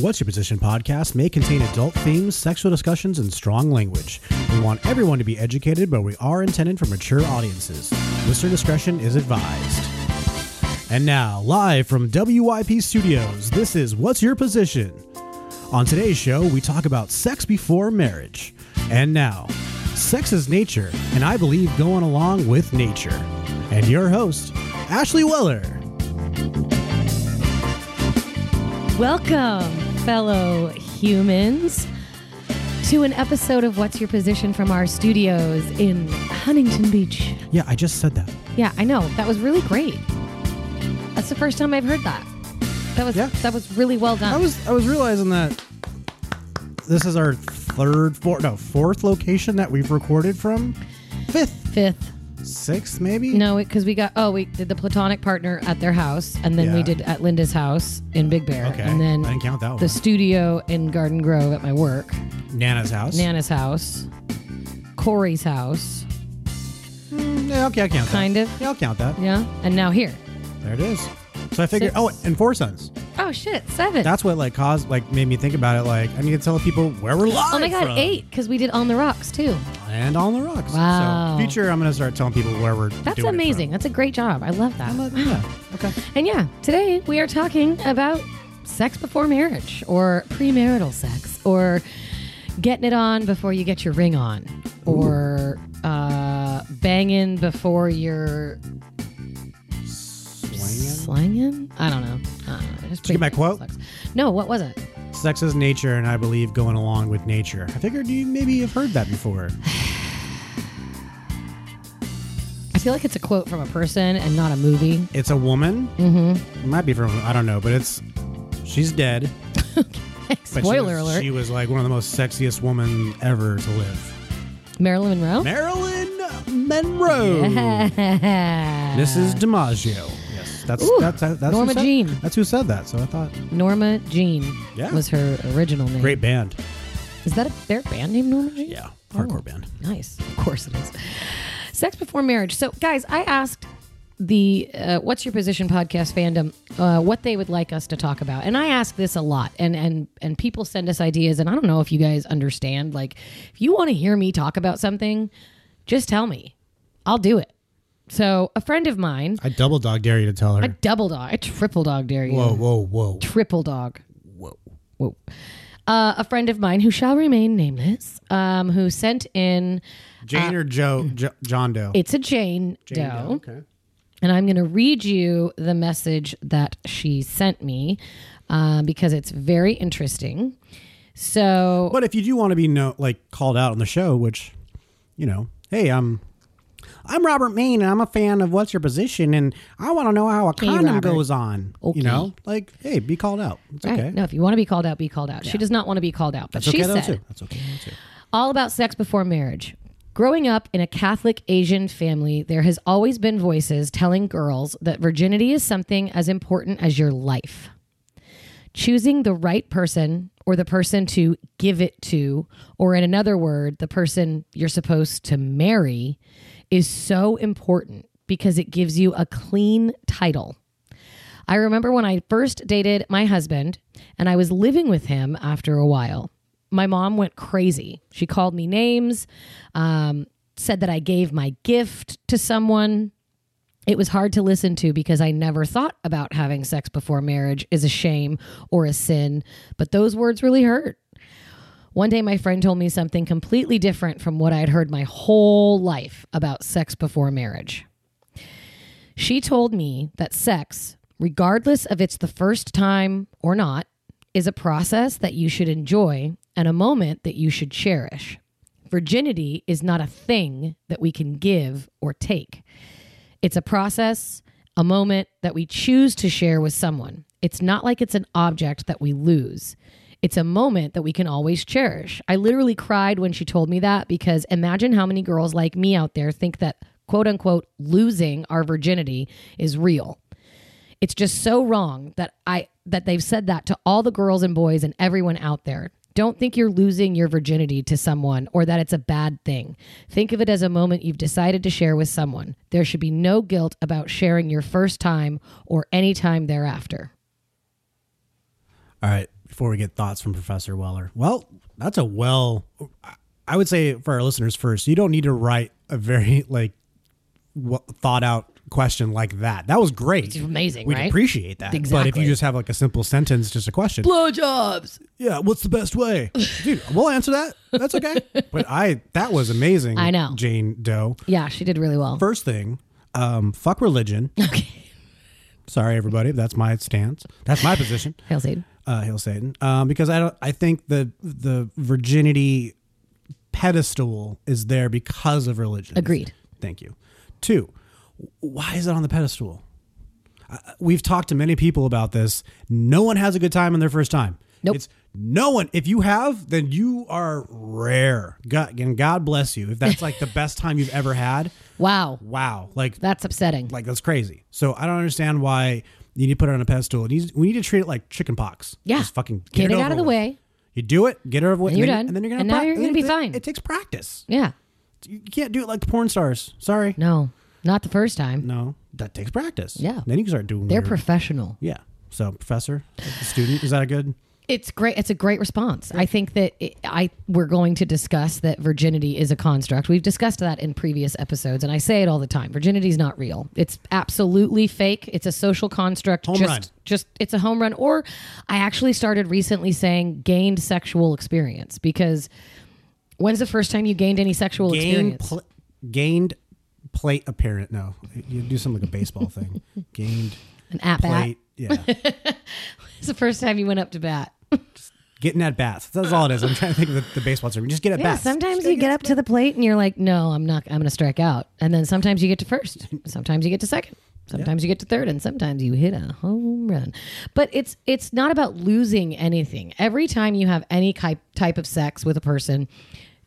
What's Your Position podcast may contain adult themes, sexual discussions, and strong language. We want everyone to be educated, but we are intended for mature audiences. Listener discretion is advised. And now, live from WYP Studios, this is What's Your Position? On today's show, we talk about sex before marriage. And now, sex is nature, and I believe going along with nature. And your host, Ashley Weller. Welcome, fellow humans, to an episode of What's Your Position from our studios in Huntington Beach. Yeah, I just said that. Yeah, I know. That was really great. That's the first time I've heard that. That was Yeah. that was really well done. I was I was realizing that this is our third, fourth, no, fourth location that we've recorded from. Fifth, fifth. Sixth, maybe. No, because we got oh we did the platonic partner at their house, and then we Yeah. did at Linda's house in Big Bear, Okay, and then I didn't count that one. the studio in Garden Grove at my work, Nana's house. Nana's house, Corey's house, Mm, yeah, okay, I count that. kind of, Yeah, I'll count that. yeah, and now here. There it is. So I figured. Six. Oh, and four sons. Oh shit, seven. That's what like caused like made me think about it. Like I need to tell people where we're live. Oh my god, from. eight because we did on the rocks too. and on the rocks. Wow. So future, I'm gonna start telling people where we're. That's amazing. That's a great job. I love that. from. Yeah. Okay. And yeah, today we are talking about sex before marriage, or premarital sex, or getting it on before you get your ring on, or uh, banging before you're Slanging. I don't know. I don't know. Did you get my quote? No, what was it? Sex is nature, and I believe going along with nature. I figured you maybe have heard that before. I feel like it's a quote from a person and not a movie. It's a woman. Mm-hmm. It might be from I don't know, but it's she's dead. But she Spoiler was- alert. She was like one of the most sexiest women ever to live. Marilyn Monroe. Marilyn Monroe. Mrs. DiMaggio. That's Ooh, that's that's who Norma said- Jean. That's who said that. So I thought, Norma Jean Yeah. was her original name. great band. Is that a their band name, Norma Jean? Yeah, hardcore Oh. band. Nice. Of course it is. Sex before marriage. So, guys, I asked the uh, What's Your Position podcast fandom uh, what they would like us to talk about, and I ask this a lot, and and and people send us ideas, and I don't know if you guys understand. Like, if you want to hear me talk about something, just tell me, I'll do it. So, a friend of mine, I double dog dare you to tell her. I double dog, I triple dog dare you, whoa, whoa, whoa, triple dog. whoa. Whoa. Uh, a friend of mine who shall remain nameless, um, who sent in, Jane or Joe? Jo- John Doe. it's a Jane, Jane Doe, Okay. and I'm going to read you the message that she sent me uh, because it's very interesting. So, But if you do want to be no, like called out on the show, which, you know, hey, I'm I'm Robert Main and I'm a fan of What's Your Position and I want to know how a condom Robert. goes on. Okay. You know, like, hey, be called out. It's Right. okay. no, if you want to be called out, be called out. She does not want to be called out, but That's she okay said. That's okay too. all about sex before marriage. Growing up in a Catholic Asian family, there has always been voices telling girls that virginity is something as important as your life. Choosing the right person or the person to give it to, or in another word, the person you're supposed to marry, is so important because it gives you a clean title. I remember when I first dated my husband and I was living with him after a while. My mom went crazy. She called me names, um, said that I gave my gift to someone. It was hard to listen to because I never thought about having sex before marriage is a shame or a sin, but those words really hurt. One day, my friend told me something completely different from what I had heard my whole life about sex before marriage. She told me that sex, regardless of it's the first time or not, is a process that you should enjoy and a moment that you should cherish. Virginity is not a thing that we can give or take. It's a process, a moment that we choose to share with someone. It's not like it's an object that we lose. It's a moment that we can always cherish. I literally cried when she told me that because imagine how many girls like me out there think that quote unquote losing our virginity is real. It's just so wrong that I that they've said that to all the girls and boys and everyone out there. Don't think you're losing your virginity to someone or that it's a bad thing. Think of it as a moment you've decided to share with someone. There should be no guilt about sharing your first time or any time thereafter. All right. Before we get thoughts from Professor Weller. Well, that's a well. I would say for our listeners first, you don't need to write a very like thought out question like that. That was great. It's amazing, We'd right? appreciate that. Exactly. But if you just have like a simple sentence, just a question, Blowjobs. yeah, what's the best way, dude? We'll answer that. That's okay. but I that was amazing. I know. Jane Doe. Yeah, she did really well. First thing, um, fuck religion. Okay. Sorry, everybody. That's my stance. That's my position. Hail Satan. Uh, Hail Satan, um, because I don't. I think the the virginity pedestal is there because of religion. Agreed. Thank you. Two, why is it on the pedestal? Uh, we've talked to many people about this. No one has a good time on their first time. Nope. It's no one. If you have, then you are rare. God, and God bless you. If that's like the best time you've ever had, Wow. wow, like That's upsetting. like that's crazy. So I don't understand why you need to put it on a pedestal. It needs, we need to treat it like chicken pox. Yeah. Just fucking Get it over out of the with. way. You do it, get it over with, And you're then, done. and then you're gonna And now prac- you're gonna be it- fine. It takes practice. Yeah. You can't do it like the porn stars. Sorry, No, not the first time. no, that takes practice. Yeah. then you can start doing. They're weird- professional. yeah. So, professor, student, is that a good? It's great. It's a great response. I think that it, I we're going to discuss that virginity is a construct. We've discussed that in previous episodes, and I say it all the time. Virginity is not real. It's absolutely fake. It's a social construct. Home just, run. Just it's a home run. Or I actually started recently saying gained sexual experience because when's the first time you gained any sexual Gained, experience? pl- gained plate apparent. No, you do something like a baseball thing. Gained An at bat. plate. Yeah, It's the first time you went up to bat. Getting at bats. That's all it is. I'm trying to think of the, the baseball term. You just get at Yeah, bats. sometimes you gotta get up to the plate and you're like, no, I'm not, I'm going to strike out. And then sometimes you get to first, sometimes you get to second, sometimes you get to third, and sometimes you hit a home run. But it's, it's not about losing anything. Every time you have any type, type of sex with a person,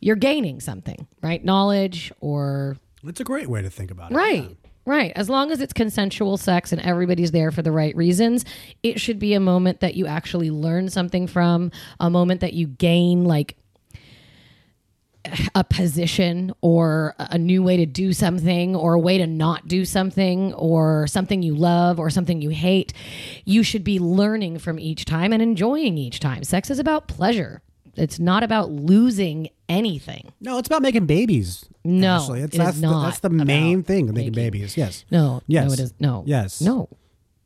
you're gaining something, right? Knowledge or, It's a great way to think about it. right. Right. As long as it's consensual sex and everybody's there for the right reasons, it should be a moment that you actually learn something from, a moment that you gain like a position or a new way to do something or a way to not do something or something you love or something you hate. You should be learning from each time and enjoying each time. Sex is about pleasure. It's not about losing anything. No, it's about making babies. No, Ashley. It's, it that's the, not that's the main thing, making making- babies. Yes. No, Yes. no, it is no. Yes. no.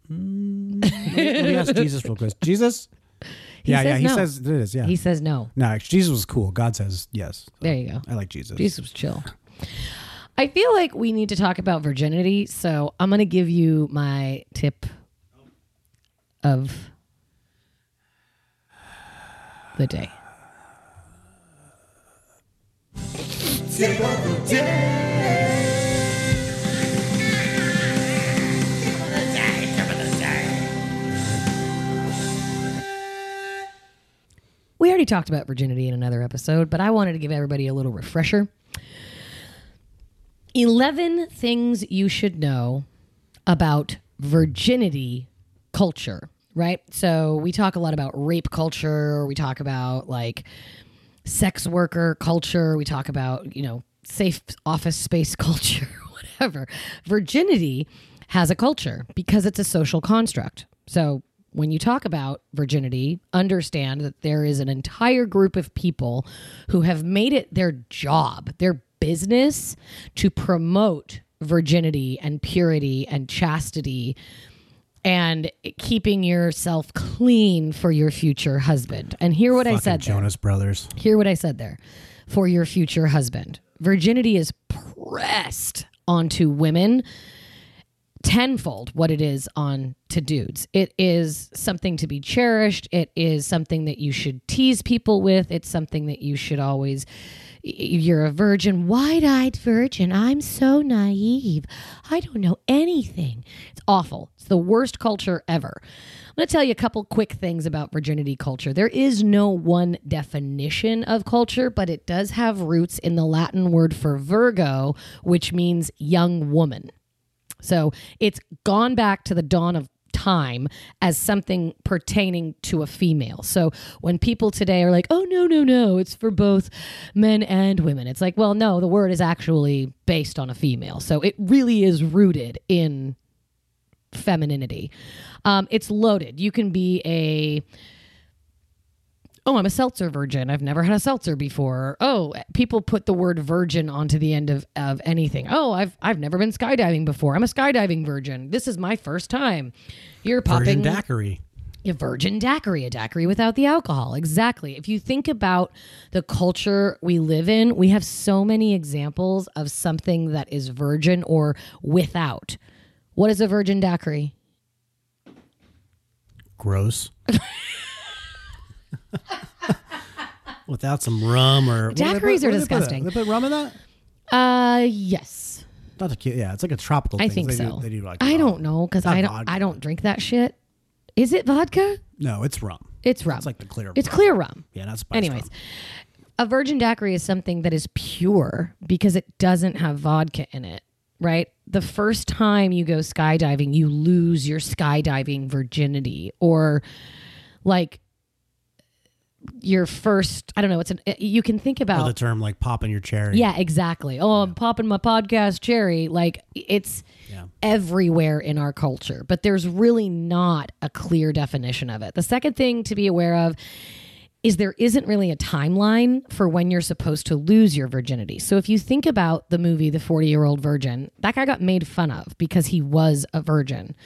Hmm. Let me ask Jesus real quick. Jesus? yeah, yeah. says He no. says it is. Yeah. He says no. no, Jesus was cool. God says yes. There you go. I like Jesus. Jesus was chill. I feel like we need to talk about virginity, so I'm going to give you my tip of the day. We already talked about virginity in another episode, but I wanted to give everybody a little refresher. 11 things you should know about virginity culture, right? So we talk a lot about rape culture, we talk about like sex worker culture, we talk about, you know, safe office space culture, whatever. Virginity has a culture because it's a social construct. So when you talk about virginity, understand that there is an entire group of people who have made it their job, their business to promote virginity and purity and chastity and keeping yourself clean for your future husband. And hear what I Fucking said there. Jonas Brothers. Hear what I said there. For your future husband. Virginity is pressed onto women tenfold what it is on to dudes. It is something to be cherished. It is something that you should tease people with. It's something that you should always you're a virgin, wide-eyed virgin. I'm so naive. I don't know anything. It's awful. It's the worst culture ever. I'm going to tell you a couple quick things about virginity culture. There is no one definition of culture, but it does have roots in the Latin word for virgo, which means young woman. So it's gone back to the dawn of time as something pertaining to a female. So when people today are like, oh, no, no, no, it's for both men and women, it's like, well, no, the word is actually based on a female. So it really is rooted in femininity. Um, it's loaded. You can be a oh, I'm a seltzer virgin. I've never had a seltzer before. Oh, people put the word virgin onto the end of, of anything. Oh, I've I've never been skydiving before. I'm a skydiving virgin. This is my first time. You're popping Virgin daiquiri. a virgin daiquiri, a daiquiri without the alcohol. Exactly. If you think about the culture we live in, we have so many examples of something that is virgin or without. What is a virgin daiquiri? Gross. Without some rum or what do they Daiquiris are what they put? disgusting. They put rum in that? Uh, yes. Not the cute. yeah, it's like a tropical. I thing. think they so. Do, they do like I rum. don't know because I don't. vodka. I don't drink that shit. Is it vodka? No, it's rum. It's rum. It's like the clear. Rum. It's rum. clear rum. Yeah, not Anyways, rum. a virgin daiquiri is something that is pure because it doesn't have vodka in it, right? The first time you go skydiving, you lose your skydiving virginity or like your first, I don't know, it's an you can think Or about the term like popping your cherry. yeah, exactly. Oh, I'm popping my podcast cherry. Like it's Yeah. everywhere in our culture, but there's really not a clear definition of it. The second thing to be aware of is there isn't really a timeline for when you're supposed to lose your virginity. So if you think about the movie The 40 Year Old Virgin, that guy got made fun of because he was a virgin.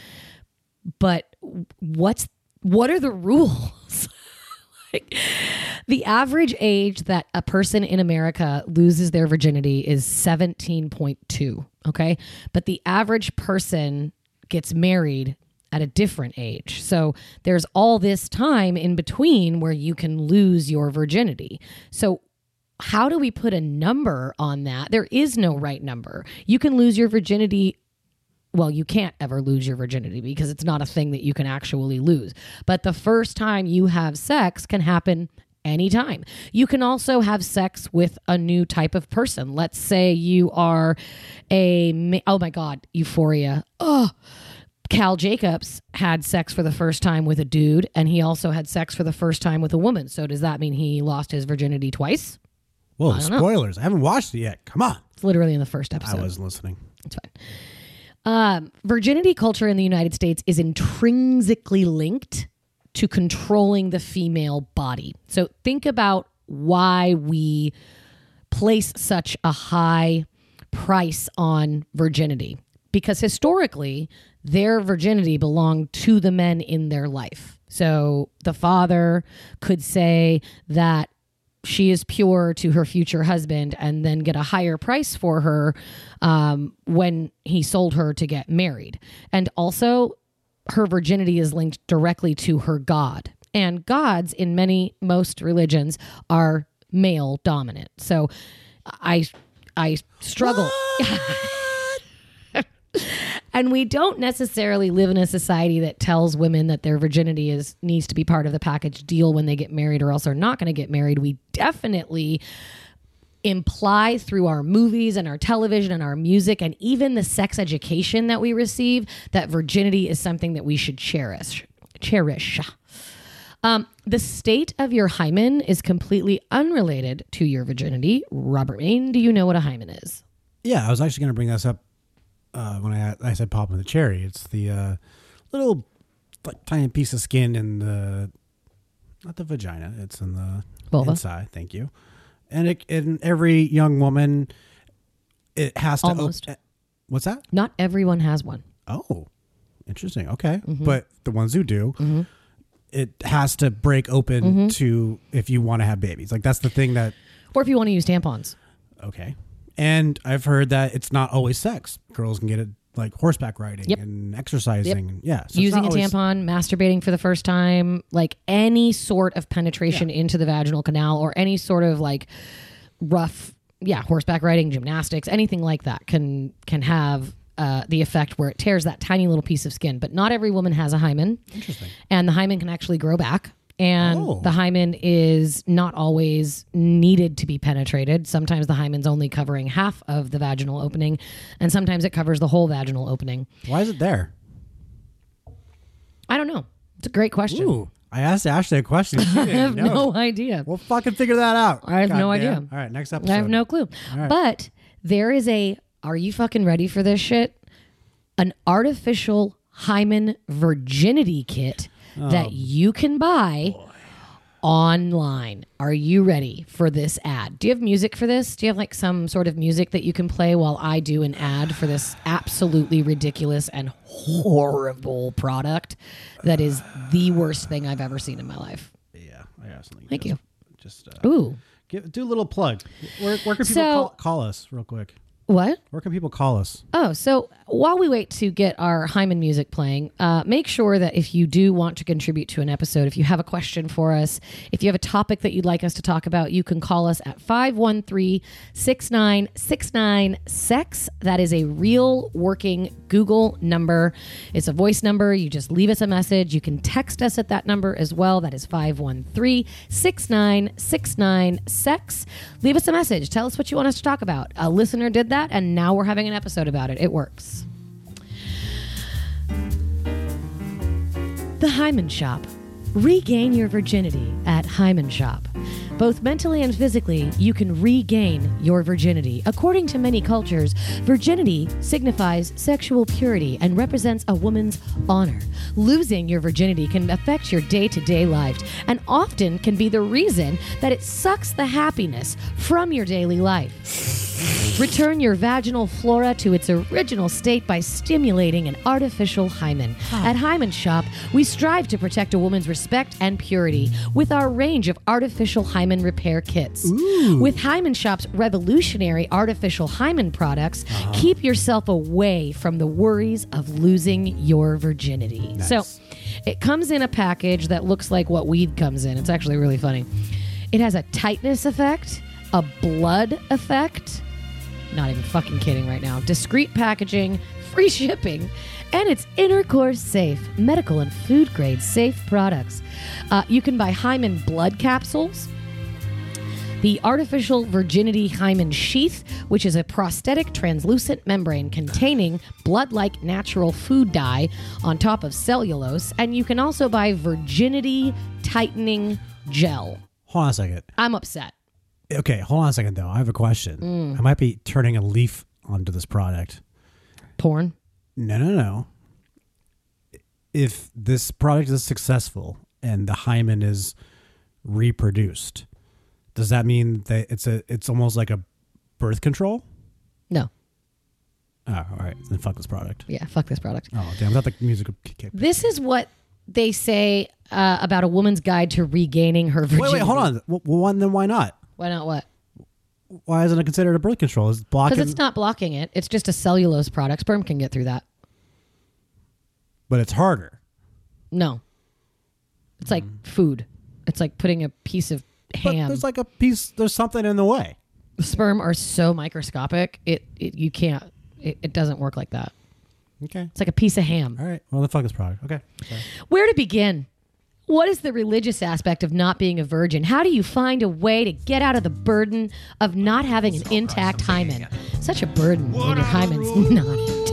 But what's what are the rules? Like, the average age that a person in America loses their virginity is 17.2, okay? But the average person gets married at a different age. So there's all this time in between where you can lose your virginity. So how do we put a number on that? There is no right number. You can lose your virginity well, you can't ever lose your virginity because it's not a thing that you can actually lose. But the first time you have sex can happen anytime. You can also have sex with a new type of person. Let's say you are a oh my god, euphoria. Oh, Cal Jacobs had sex for the first time with a dude and he also had sex for the first time with a woman. So does that mean he lost his virginity twice? Whoa, don't know. spoilers! I haven't watched it yet. Come on. It's literally in the first episode. I wasn't listening. It's fine. Um, virginity culture in the United States is intrinsically linked to controlling the female body. So think about why we place such a high price on virginity. Because historically, their virginity belonged to the men in their life. So the father could say that she is pure to her future husband and then get a higher price for her um, when he sold her to get married. And also, her virginity is linked directly to her God. And gods in many, most religions are male dominant. So I, I struggle. and we don't necessarily live in a society that tells women that their virginity is needs to be part of the package deal when they get married or else they're not going to get married. We definitely imply through our movies and our television and our music and even the sex education that we receive that virginity is something that we should cherish cherish. Um, the state of your hymen is completely unrelated to your virginity. Robert maine do you know what a hymen is? Yeah, I was actually going to bring this up uh, when I I said popping the cherry. It's the uh, little like tiny piece of skin in the not the vagina. It's in the Vulva. inside. Thank you. And it in every young woman, it has to. op- Almost. what's that? not everyone has one Oh, interesting. Okay, Mm-hmm. but the ones who do. It has to break open Mm-hmm. to if you want to have babies. Like that's the thing that or if you want to use tampons Okay. And I've heard that it's not always sex. Girls can get it like horseback riding Yep. and exercising. Yeah. so using a always- tampon, masturbating for the first time, like any sort of penetration into the vaginal canal or any sort of like rough, yeah, horseback riding, gymnastics, anything like that can can have uh, the effect where it tears that tiny little piece of skin. But not every woman has a hymen, Interesting. and the hymen can actually grow back. And Oh. the hymen is not always needed to be penetrated. Sometimes the hymen's only covering half of the vaginal opening, and sometimes it covers the whole vaginal opening. Why is it there? I don't know. It's a great question. Ooh. I asked Ashley a question. I have no idea. We'll fucking figure that out. I have no Goddamn. idea. All right, next episode. I have no clue. right. But there is a are you fucking ready for this shit? An artificial hymen virginity kit Oh. that you can buy online. Are you ready for this ad? Do you have music for this? Do you have like some sort of music that you can play while I do an ad for this absolutely ridiculous and horrible product that is the worst thing I've ever seen in my life? Yeah, I got something. Thank just, you. Just uh, Ooh. give, do a little plug. Where, where can people So- call, call us real quick? What? Where can people call us? Oh, so while we wait to get our Hymen music playing, uh, make sure that if you do want to contribute to an episode, if you have a question for us, if you have a topic that you'd like us to talk about, you can call us at 513 6969 SEX. That is a real working Google number. It's a voice number. You just leave us a message. You can text us at that number as well. That is 513 6969 SEX. Leave us a message. Tell us what you want us to talk about. A listener did that, and now we're having an episode about it. It works. The Hymen Shop. Regain your virginity at Hymen Shop. Both mentally and physically, you can regain your virginity. According to many cultures, virginity signifies sexual purity and represents a woman's honor. Losing your virginity can affect your day to day life and often can be the reason that it sucks the happiness from your daily life. Return your vaginal flora to its original state by stimulating an artificial hymen. At Hymen Shop, we strive to protect a woman's respect and purity with our range of artificial hymen repair kits. With Hymen Shop's revolutionary artificial hymen products, uh-huh. keep yourself away from the worries of losing your virginity. So, it comes in a package that looks like what weed comes in. It's actually really funny. It has a tightness effect, a blood effect, not even fucking kidding right now. Discreet packaging, free shipping, and it's intercourse safe, medical and food grade safe products. Uh, you can buy Hymen blood capsules. The artificial virginity hymen sheath, which is a prosthetic translucent membrane containing blood like natural food dye on top of cellulose. And you can also buy virginity tightening gel. Hold on a second. I'm upset. Okay, hold on a second though. I have a question. Mm. I might be turning a leaf onto this product. Porn. No, no, no. If this product is successful and the hymen is reproduced, does that mean that it's a it's almost like a birth control? No. Oh, all right. Then fuck this product. Yeah, fuck this product. Oh, damn! I thought the music would kick. kick- This is what they say uh, about a woman's guide to regaining her virginity. Wait, wait, hold on. Well, then why not? Why not what? Why isn't it considered a birth control? Is blocking? Because it's not blocking it. It's just a cellulose product. Sperm can get through that. but it's harder. No. It's like mm. food. It's like putting a piece of. But ham. there's like a piece. There's something in the way. Sperm are so microscopic. It, it you can't. It, it doesn't work like that. Okay. It's like a piece of ham. All right. Well, the fuck this product. Okay. Sorry. Where to begin? What is the religious aspect of not being a virgin? How do you find a way to get out of the burden of not having an intact hymen? Such a burden when your hymen's not intact.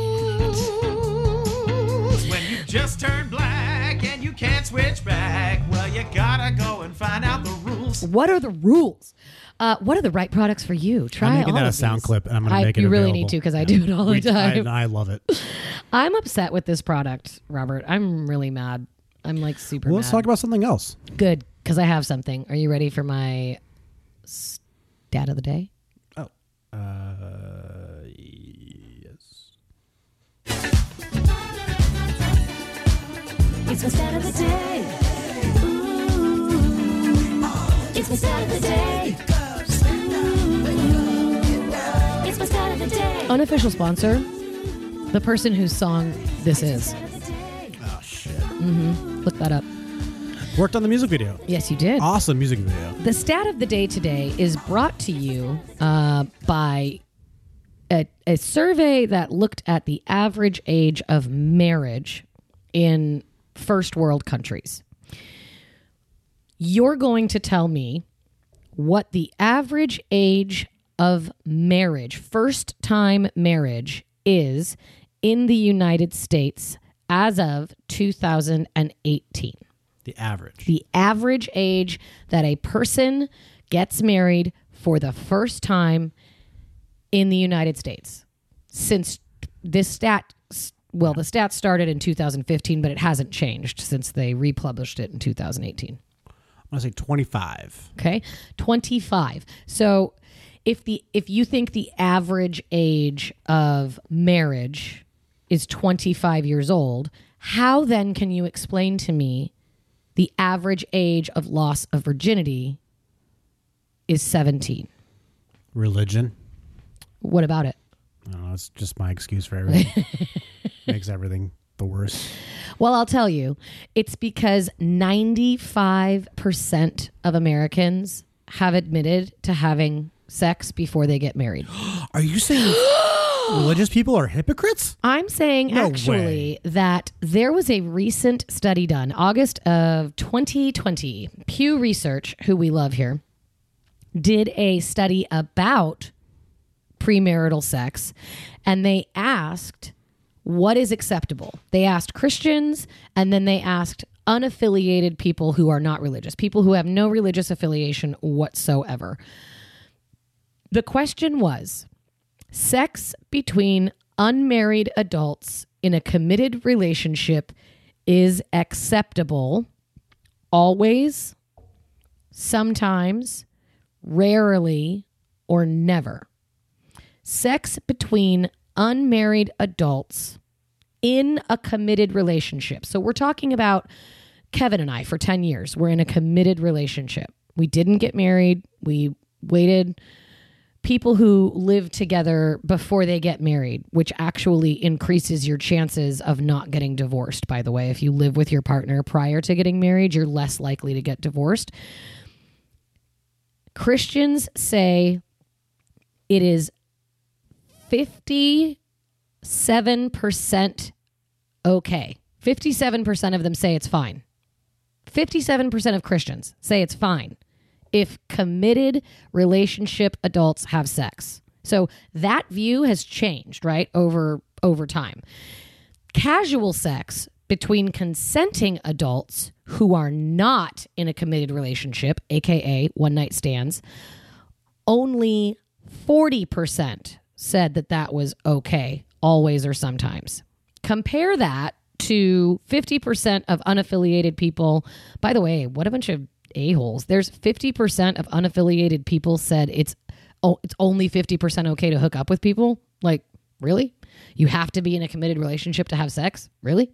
When you just turned black and you can't switch back, well, you gotta go and find out the rules. What are the rules? Uh, what are the right products for you? Try I'm making all that a of sound these. clip, and I'm going to make it. You really available. need to because I do it all We- the time. I, I love it. I'm upset with this product, Robert. I'm really mad. I'm like super Well, mad. let's talk about something else. Good, because I have something. Are you ready for my stat of the day? Oh. Uh, yes. It's my stat of the day. Ooh. It's my stat of the day. Ooh. It's my stat of the day. Unofficial sponsor, the person whose song this is. Oh shit. Look that up. Worked on the music video. Yes, you did. Awesome music video. The stat of the day today is brought to you uh, by a, a survey that looked at the average age of marriage in first world countries. You're going to tell me what the average age of marriage, first time marriage, is in the United States as of 2018 The average. the average age that a person gets married for the first time in the United States since this stat well the stat started in 2015 but it hasn't changed since they republished it in 2018 I'm gonna say 25. Okay. 25. So if the if you think the average age of marriage is 25 years old, how then can you explain to me the average age of loss of virginity is 17? Religion. What about it? Oh, I don't know. It's just my excuse for everything. Makes everything the worst. Well, I'll tell you, it's because 95% of Americans have admitted to having sex before they get married. Are you saying religious people are hypocrites? I'm saying No actually that there was a recent study done, August of 2020. Pew Research, who we love here, did a study about premarital sex and they asked what is acceptable. They asked Christians and then they asked unaffiliated people who are not religious, people who have no religious affiliation whatsoever. The question was sex between unmarried adults in a committed relationship is acceptable always, sometimes, rarely, or never. Sex between unmarried adults in a committed relationship. So we're talking about Kevin and I for 10 years. We're in a committed relationship. We didn't get married. We waited people who live together before they get married, which actually increases your chances of not getting divorced, by the way. If you live with your partner prior to getting married, you're less likely to get divorced. Christians say it is 57% okay. 57% of them say it's fine. 57% of Christians say it's fine if committed relationship adults have sex. So that view has changed, right? Over over time. Casual sex between consenting adults who are not in a committed relationship, aka one night stands, only 40% said that that was okay, always or sometimes. Compare that to 50% of unaffiliated people. By the way, what a bunch of a-holes. There's 50% of unaffiliated people said it's oh, it's only 50% okay to hook up with people. Like, really? You have to be in a committed relationship to have sex? Really?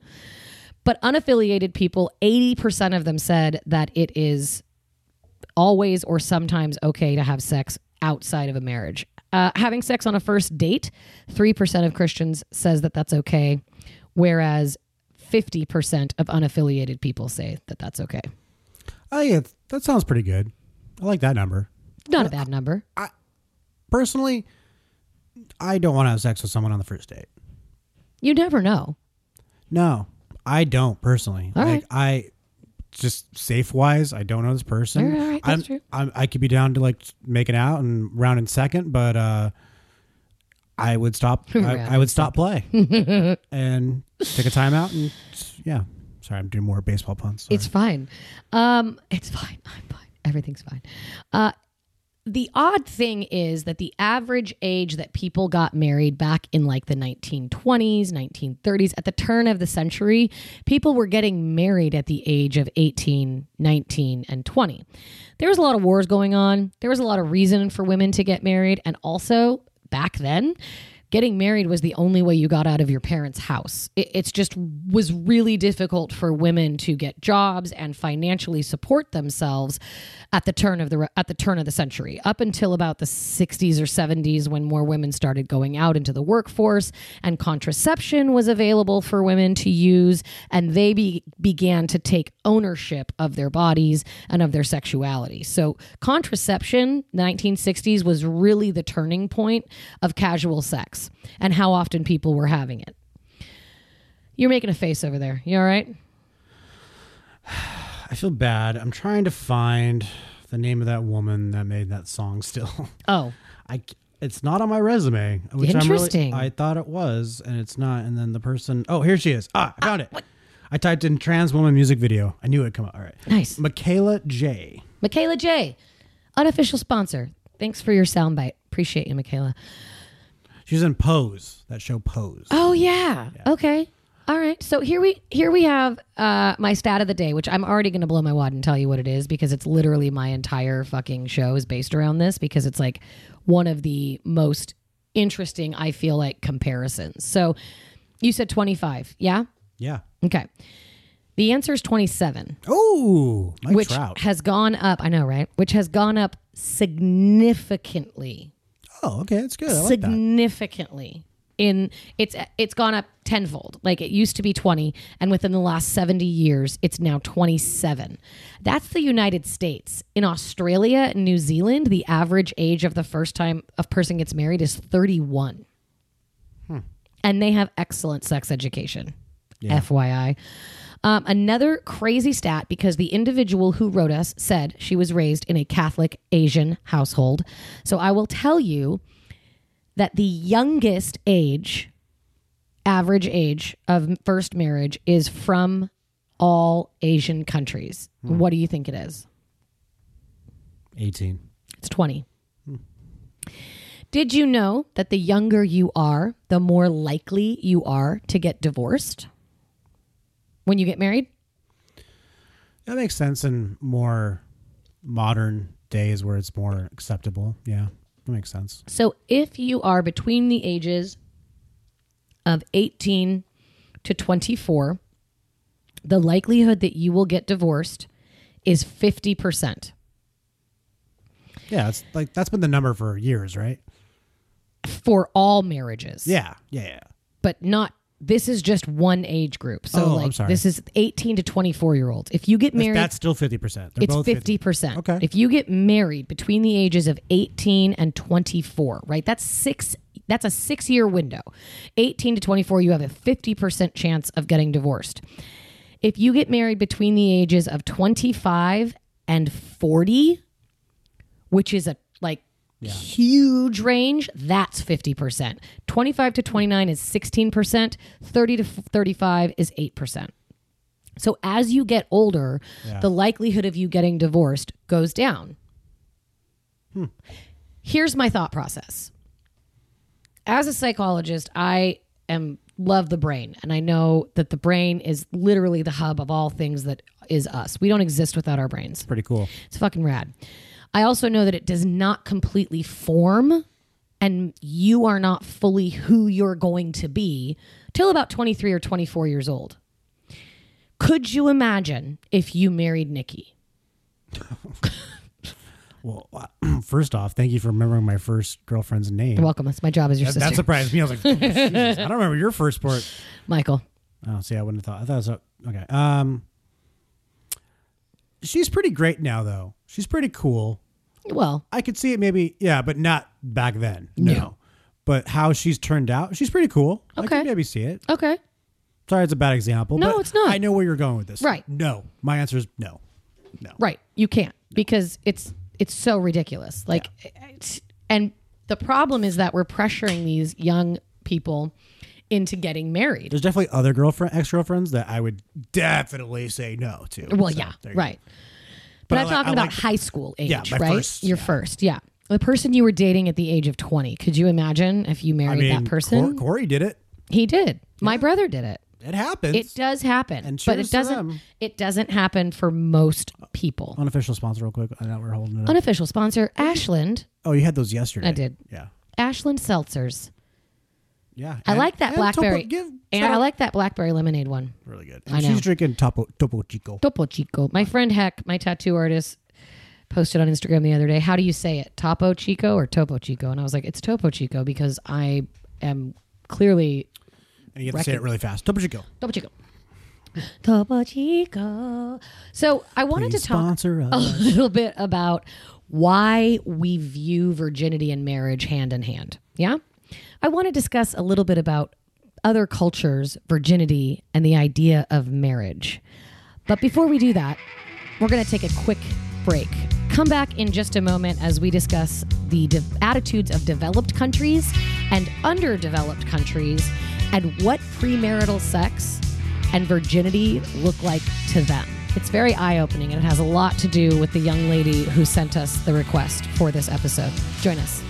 But unaffiliated people, 80% of them said that it is always or sometimes okay to have sex outside of a marriage. Uh, having sex on a first date, 3% of Christians says that that's okay, whereas 50% of unaffiliated people say that that's okay. Oh yeah, that sounds pretty good. I like that number. Not a bad number. I personally, I don't want to have sex with someone on the first date. You never know. No, I don't personally. All like right. I just safe wise, I don't know this person. All right, all right, that's I'm, true. I'm, I could be down to like making out and round in second, but uh, I would stop. I, I would stop play and take a timeout and yeah. Sorry, I'm doing more baseball puns. Sorry. It's fine. Um, it's fine. I'm fine. Everything's fine. Uh, the odd thing is that the average age that people got married back in like the 1920s, 1930s, at the turn of the century, people were getting married at the age of 18, 19, and 20. There was a lot of wars going on. There was a lot of reason for women to get married. And also, back then, getting married was the only way you got out of your parents' house. It, it's just was really difficult for women to get jobs and financially support themselves at the turn of the at the turn of the century. Up until about the 60s or 70s when more women started going out into the workforce and contraception was available for women to use and they be, began to take ownership of their bodies and of their sexuality. So contraception, the 1960s was really the turning point of casual sex and how often people were having it. You're making a face over there. You all right? I feel bad. I'm trying to find the name of that woman that made that song. Still, Oh, I it's not on my resume. Which Interesting. I'm really, I thought it was, and it's not. And then the person. Oh, here she is. Ah, I found it. I typed in trans woman music video. I knew it'd come up. All right. nice. Michaela J. Michaela J, unofficial sponsor. Thanks for your soundbite. Appreciate you, Michaela. She's in Pose. That show Pose. Oh yeah. Okay. All right. So here we here we have uh, my stat of the day, which I'm already going to blow my wad and tell you what it is because it's literally my entire fucking show is based around this because it's like one of the most interesting I feel like comparisons. So you said 25, yeah? Yeah. Okay. The answer is 27, Oh, which Trout. has gone up. I know, right? Which has gone up significantly oh, okay, that's good. I like that. significantly in it's it's gone up tenfold. Like it used to be 20 and within the last 70 years it's now 27 that's the united states. In australia and new zealand the average age of the first time a person gets married is 31 hmm. and they have excellent sex education. Fyi um, another crazy stat because the individual who wrote us said she was raised in a Catholic Asian household. So I will tell you that the youngest age, average age of first marriage is from all Asian countries. What do you think it is? 18. It's 20. Did you know that the younger you are, the more likely you are to get divorced when you get married? That makes sense in more modern days where it's more acceptable. Yeah, that makes sense. So if you are between the ages of 18 to 24, the likelihood that you will get divorced is 50% Yeah, it's like that's been the number for years, right? for all marriages. Yeah, yeah, yeah. But not this is just one age group. So Oh, I'm like sorry. this is 18 to 24 year olds. If you get married that's still 50%. They're it's both 50 percent. Okay. If you get married between the ages of 18 and 24, right? That's six. That's a six year window. 18 to 24, you have a 50 percent chance of getting divorced. If you get married between the ages of 25 and 40, which is a like huge range, that's 50%. 25 to 29 is 16%, 30 to 35 is 8%. So as you get older, Yeah. the likelihood of you getting divorced goes down. Hmm. Here's my thought process. As a psychologist, I am love the brain and I know that the brain is literally the hub of all things that is us. We don't exist without our brains. Pretty cool. It's fucking rad. I also know that it does not completely form and you are not fully who you're going to be till about 23 or 24 years old. Could you imagine if you married Nikki? Well, first off, thank you for remembering my first girlfriend's name. You're welcome. That's my job as your that, sister. that surprised me. I was like, oh, Jesus, I don't remember your first sport. Michael. Oh, see, I wouldn't have thought. I thought it was a- okay. Um, she's pretty great now, though. She's pretty cool. Well, I could see it maybe, yeah, but not back then. No. No. But how she's turned out, she's pretty cool. I Okay. could maybe see it. okay. Sorry, it's a bad example. No, but it's not. I know where you're going with this. Right. No. My answer is no. No. Right. You can't because it's it's so ridiculous. Like it's, and the problem is that we're pressuring these young people into getting married. There's definitely other girlfriend, ex girlfriends that I would definitely say no to. Well, So, yeah, you go. But, I I'm like- talking I about like- high school age, Yeah, right? first, Your yeah. first, yeah. The person you were dating at the age of 20. Could you imagine if you I married mean, that person? Cor- Corey did it. he did. My brother did it. It happens. It does happen, And but it doesn't. It doesn't happen for most uh, people. Unofficial sponsor, real quick. I know we're holding it up. Unofficial sponsor Ashland. oh, you had those yesterday. I did. Yeah. Ashland seltzers. Yeah. I And- like that and blackberry, Topo, give, and I like that blackberry lemonade one. really good. I And know. she's drinking Topo, Topo Chico. Topo Chico. My friend Heck, my tattoo artist, posted on Instagram the other day. How do you say it? Topo Chico or Topo Chico? And I was like, it's Topo Chico because I am clearly And you have to say it really fast. Topo Chico. Topo Chico. Topo Chico. So I wanted Please to talk a little bit about why we view virginity and marriage hand in hand. Yeah. I want to discuss a little bit about other cultures, virginity, and the idea of marriage. But before we do that, we're going to take a quick break. Come back in just a moment as we discuss the de- attitudes of developed countries and underdeveloped countries and what premarital sex and virginity look like to them. It's very eye opening and it has a lot to do with the young lady who sent us the request for this episode. Join us.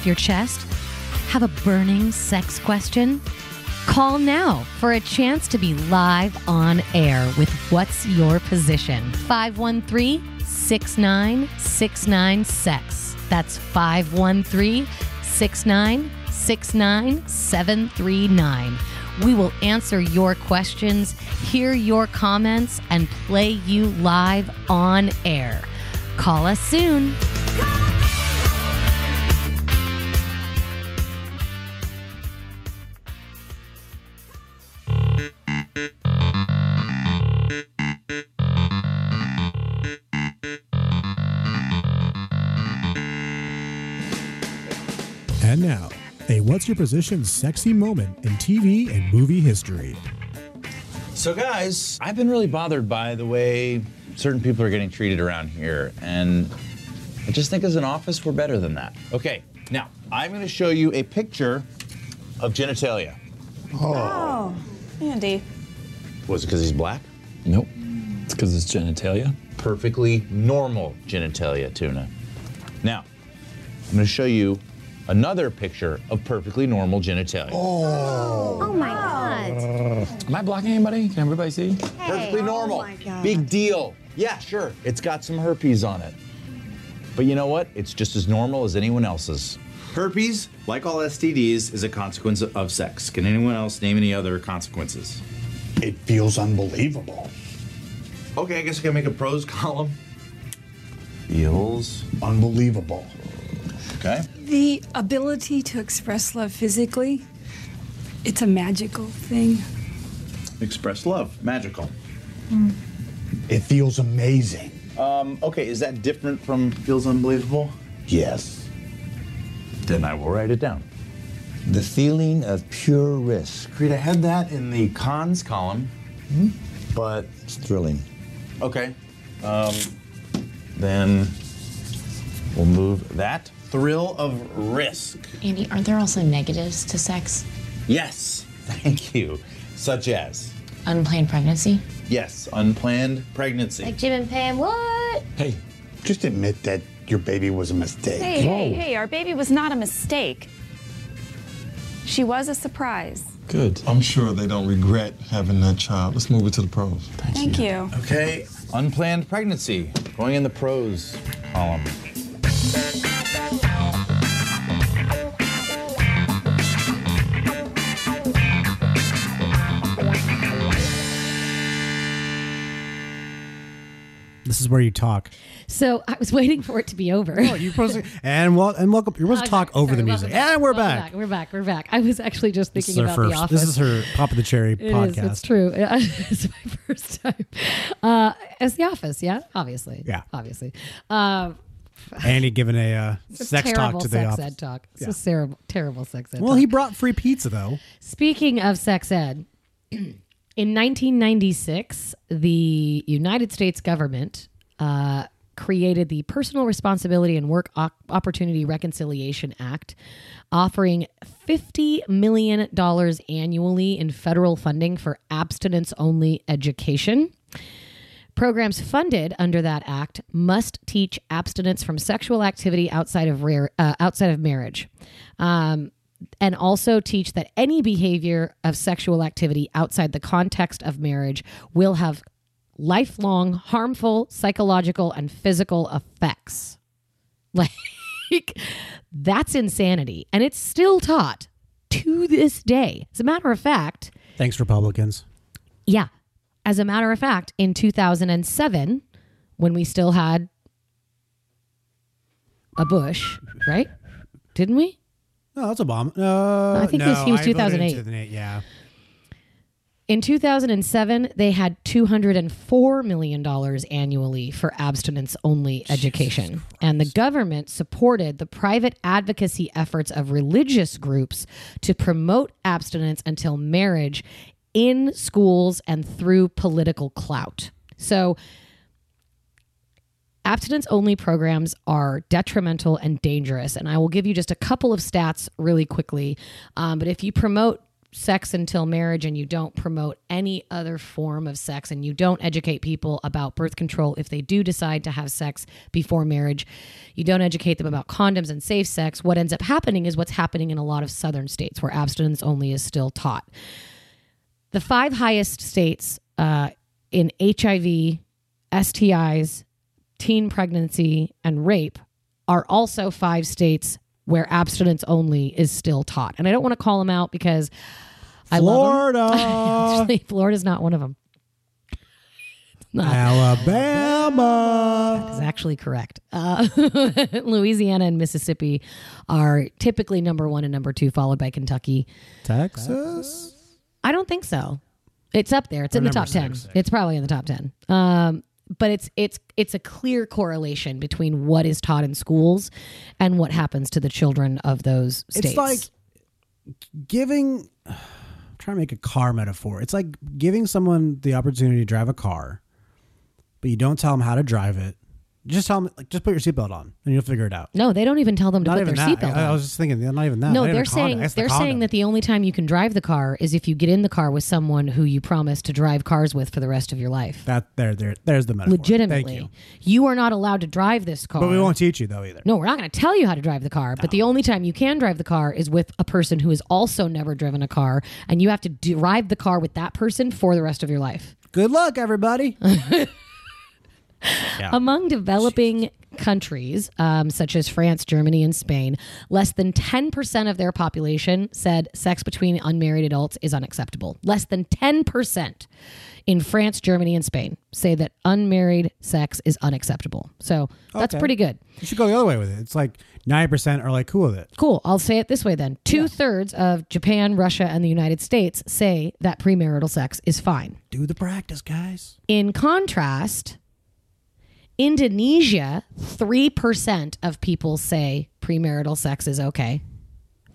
Off your chest? Have a burning sex question? Call now for a chance to be live on air with What's Your Position? 513 6969 Sex. That's 513 6969 739. We will answer your questions, hear your comments, and play you live on air. Call us soon. Your Position sexy moment in TV and movie history. So, guys, I've been really bothered by the way certain people are getting treated around here, and I just think as an office, we're better than that. Okay, now I'm going to show you a picture of genitalia. Oh, oh Andy. Was it because he's black? Nope. It's because it's genitalia. Perfectly normal genitalia, tuna. Now, I'm going to show you another picture of perfectly normal genitalia. Oh. oh my god. Am I blocking anybody? Can everybody see? Perfectly oh normal. Big deal. Yeah, sure. It's got some herpes on it. But you know what? It's just as normal as anyone else's. Herpes, like all STDs, is a consequence of sex. Can anyone else name any other consequences? It feels unbelievable. Okay, I guess I can make a pros column. Feels. Unbelievable. Okay. The ability to express love physically, it's a magical thing. Express love. Magical. It feels amazing. Um, okay, is that different from feels unbelievable? Yes. Then I will write it down. The feeling of pure risk. Creed, I had that in the cons column, but It's thrilling. Okay. Um, then we'll move that. Thrill of risk. Andy, aren't there also negatives to sex? Yes. Thank you. Such as, Unplanned pregnancy? yes, unplanned pregnancy. Like Jim and Pam, what? Hey, Just admit that your baby was a mistake. Hey, hey, hey, our baby was not a mistake. She was a surprise. good. I'm sure they don't regret having that child. Let's move it to the pros. Thank you. Okay. Unplanned pregnancy. Going in the pros column. This is where you talk. So I was waiting for it to be over. Oh, you're supposed to, and well, and welcome. You're supposed to talk over the music, back, and we're welcome back. We're back. We're back. I was actually just is thinking about first. the office. This is her pop of the cherry It is. podcast. It's true. it's my first time. Uh, as the office, yeah, obviously. Yeah. obviously. Uh, Andy giving a uh, sex talk to the sex office. ed talk. It's Yeah. a terrible, terrible sex ed. Well, talk. he brought free pizza though. Speaking of sex ed, in 1996, the United States government uh, created the Personal Responsibility and Work Op- Opportunity Reconciliation Act, offering $50 million annually in federal funding for abstinence only education. Programs funded under that act must teach abstinence from sexual activity outside of rare, uh, outside of marriage, um, and also teach that any behavior of sexual activity outside the context of marriage will have lifelong harmful psychological and physical effects. Like that's insanity, and it's still taught to this day. As a matter of fact, Thanks, Republicans. yeah. As a matter of fact, in 2007, when we still had a Bush, right? Didn't we? No, that's Obama. Uh, I think it was- no, he was I voted 2008. 2008, Yeah. In 2007, they had $204 million annually for abstinence only education. And the government supported the private advocacy efforts of religious groups to promote abstinence until marriage in schools and through political clout. So, abstinence only programs are detrimental and dangerous. And I will give you just a couple of stats really quickly. Um, but if you promote sex until marriage and you don't promote any other form of sex and you don't educate people about birth control if they do decide to have sex before marriage, you don't educate them about condoms and safe sex, what ends up happening is what's happening in a lot of southern states where abstinence only is still taught. The five highest states uh, in HIV, STIs, teen pregnancy, and rape are also five states where abstinence only is still taught. And I don't want to call them out because I love 'em. Florida. Actually, Florida's not one of them. Alabama. That is actually correct. Uh, Louisiana and Mississippi are typically number one and number two, followed by Kentucky. Texas. I don't think so. It's up there. It's Or in the top ten. six. It's probably in the top ten. Um, but it's it's it's a clear correlation between what is taught in schools and what happens to the children of those states. It's like giving. I'm trying to make a car metaphor. It's like giving someone the opportunity to drive a car, but you don't tell them how to drive it. Just tell them, like, just put your seatbelt on, and you'll figure it out. no, they don't even tell them to put their that. seatbelt I, I on. was just thinking, not even that. no, Not even they're condom. saying That's the they're saying condom. that the only time you can drive the car is if you get in the car with someone who you promise to drive cars with for the rest of your life. that there, there, there's the metaphor. Legitimately, Thank you. you are not allowed to drive this car. But we won't teach you though either. No, we're not going to tell you how to drive the car, but the only time you can drive the car is with a person who has also never driven a car, and you have to drive the car with that person for the rest of your life. Good luck, everybody. Among developing countries, um, such as France, Germany, and Spain, less than 10% of their population said sex between unmarried adults is unacceptable. Less than 10% in France, Germany, and Spain say that unmarried sex is unacceptable. So that's Okay. pretty good. You should go the other way with it. It's like ninety percent are like cool with it. Cool. I'll say it this way then. Two thirds of Japan, Russia, and the United States say that premarital sex is fine. Do the practice, guys. In contrast, Indonesia, 3% of people say premarital sex is okay.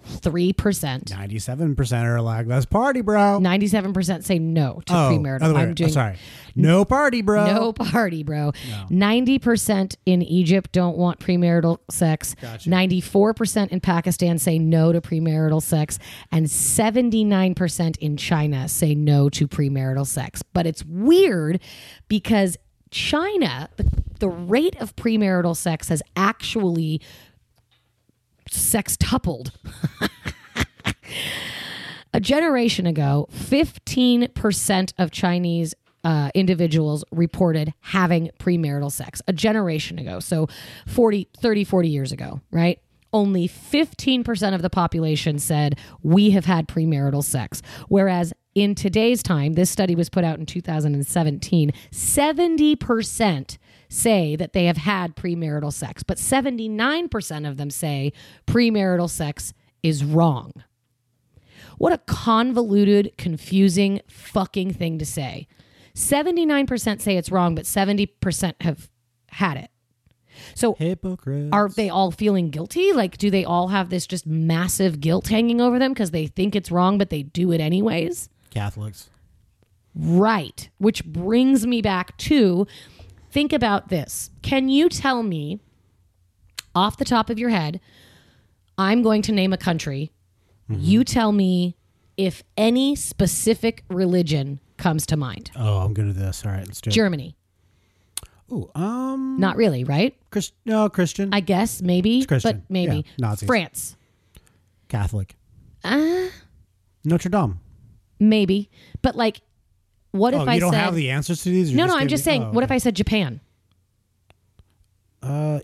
3%. Ninety-seven percent are like, let's party, bro. 97% say no to oh, premarital. other way. I'm doing sorry. No party, bro. No party, bro. 90% in Egypt don't want premarital sex. 94% in Pakistan say no to premarital sex. And 79% in China say no to premarital sex. But it's weird because China, the, the rate of premarital sex has actually sextupled. A generation ago, 15% of Chinese uh, individuals reported having premarital sex. A generation ago. So 40, 30, 40 years ago, right? Only 15% of the population said, We have had premarital sex. Whereas in today's time, this study was put out in 2017, 70% say that they have had premarital sex, but 79% of them say premarital sex is wrong. What a convoluted, confusing fucking thing to say. 79% say it's wrong, but 70% have had it. So Hypocrites. are they all feeling guilty? Like, do they all have this just massive guilt hanging over them because they think it's wrong, but they do it anyways? Catholics? Right. Which brings me back to think about this. Can you tell me off the top of your head? I'm going to name a country. You tell me if any specific religion comes to mind. Oh, I'm good at this. All right, let's do it. Germany. Ooh, um, Not really, right? Christ- no, Christian, I guess maybe, It's Christian. but maybe. Yeah, Nazis. France. Catholic, Uh, Notre Dame. Maybe. But like what if oh, I you don't said have the answers to these? You're No, no, I'm giving- just saying, oh, what if okay. I said Japan? Uh,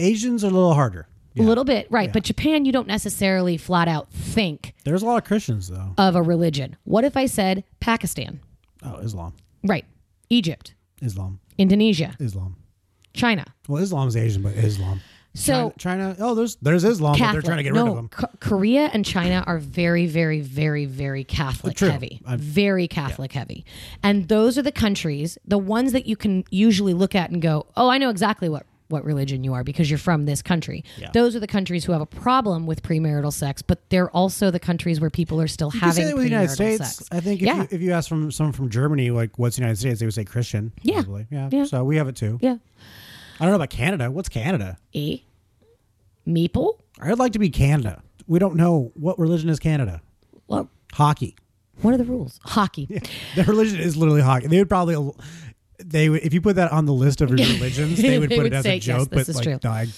Asians are a little harder. A little bit, right. But Japan, you don't necessarily flat out think There's a lot of Christians though. of a religion. What if I said Pakistan? Oh, Islam, Right. Egypt, Islam, Indonesia, Islam. China. Well, Islam's Asian, but Islam. So China, China oh, there's there's Islam, but Catholic. they're trying to get no, rid of them. K- Korea and China are very, very, very, very Catholic True. heavy. I'm- very Catholic heavy. And those are the countries, the ones that you can usually look at and go, oh, I know exactly what, what religion you are because you're from this country. Yeah. Those are the countries who have a problem with premarital sex, but they're also the countries where people are still You having with the United premarital States. sex. I think if, yeah. you, if you ask from someone from Germany, like what's the United States, they would say Christian. Yeah. probably. yeah. Yeah. So we have it too. yeah. I don't know about Canada. What's Canada? E. Meeple? I'd like to be Canada. We don't know what religion is Canada. Well, Hockey. What are the rules? Hockey. Their religion is literally hockey. They would probably they would if you put that on the list of your religions, they would They put would it as say, a yes, joke. this but like, no, I,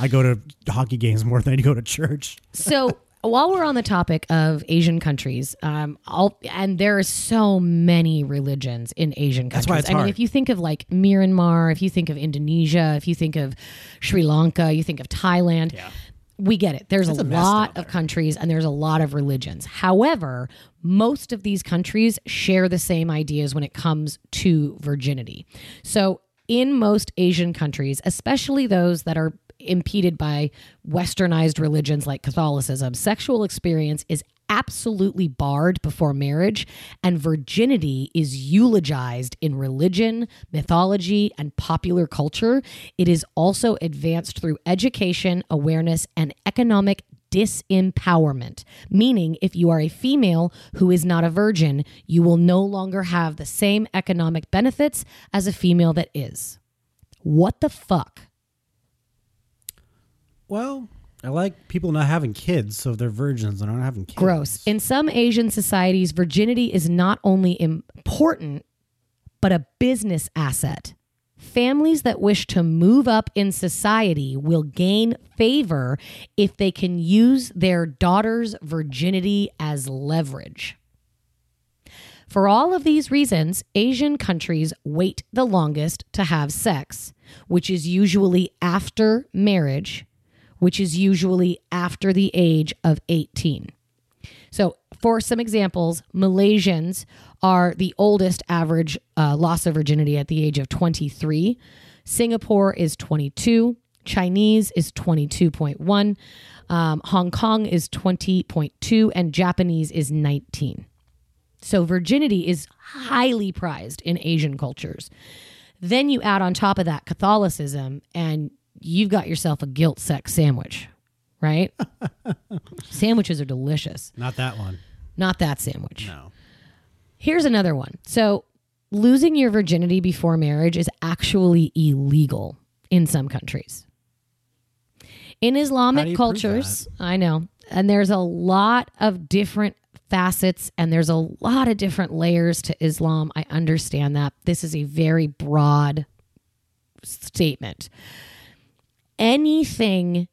I go to hockey games more than I go to church. so while we're on the topic of Asian countries, um, I'll, and there are so many religions in Asian countries. That's why it's I mean, if you think of like Myanmar, if you think of Indonesia, if you think of Sri Lanka, you think of Thailand. Yeah. We get it. There's It's a, a lot of countries and there's a lot of religions. However, most of these countries share the same ideas when it comes to virginity. So, in most Asian countries, especially those that are impeded by westernized religions like Catholicism, sexual experience is absolutely barred before marriage, and virginity is eulogized in religion, mythology, and popular culture. It is also advanced through education, awareness, and economic disempowerment, meaning if you are a female who is not a virgin, you will no longer have the same economic benefits as a female that is. What the fuck? Well, I like people not having kids, so if they're virgins, they're not having kids. Gross. In some Asian societies, virginity is not only important, but a business asset. Families that wish to move up in society will gain favor if they can use their daughter's virginity as leverage. For all of these reasons, Asian countries wait the longest to have sex, which is usually after marriage, which is usually after the age of 18. So, for some examples, Malaysians are the oldest average uh, loss of virginity at the age of 23. Singapore is 22. Chinese is 22.1. Um, Hong Kong is 20.2. And Japanese is 19. So, virginity is highly prized in Asian cultures. Then you add on top of that Catholicism, and you've got yourself a guilt sex sandwich, right? Sandwiches are delicious. Not that one. Not that sandwich. No. Here's another one. So, losing your virginity before marriage is actually illegal in some countries. In Islamic cultures, I know, and there's a lot of different facets and there's a lot of different layers to Islam. I understand that. This is a very broad statement. Anything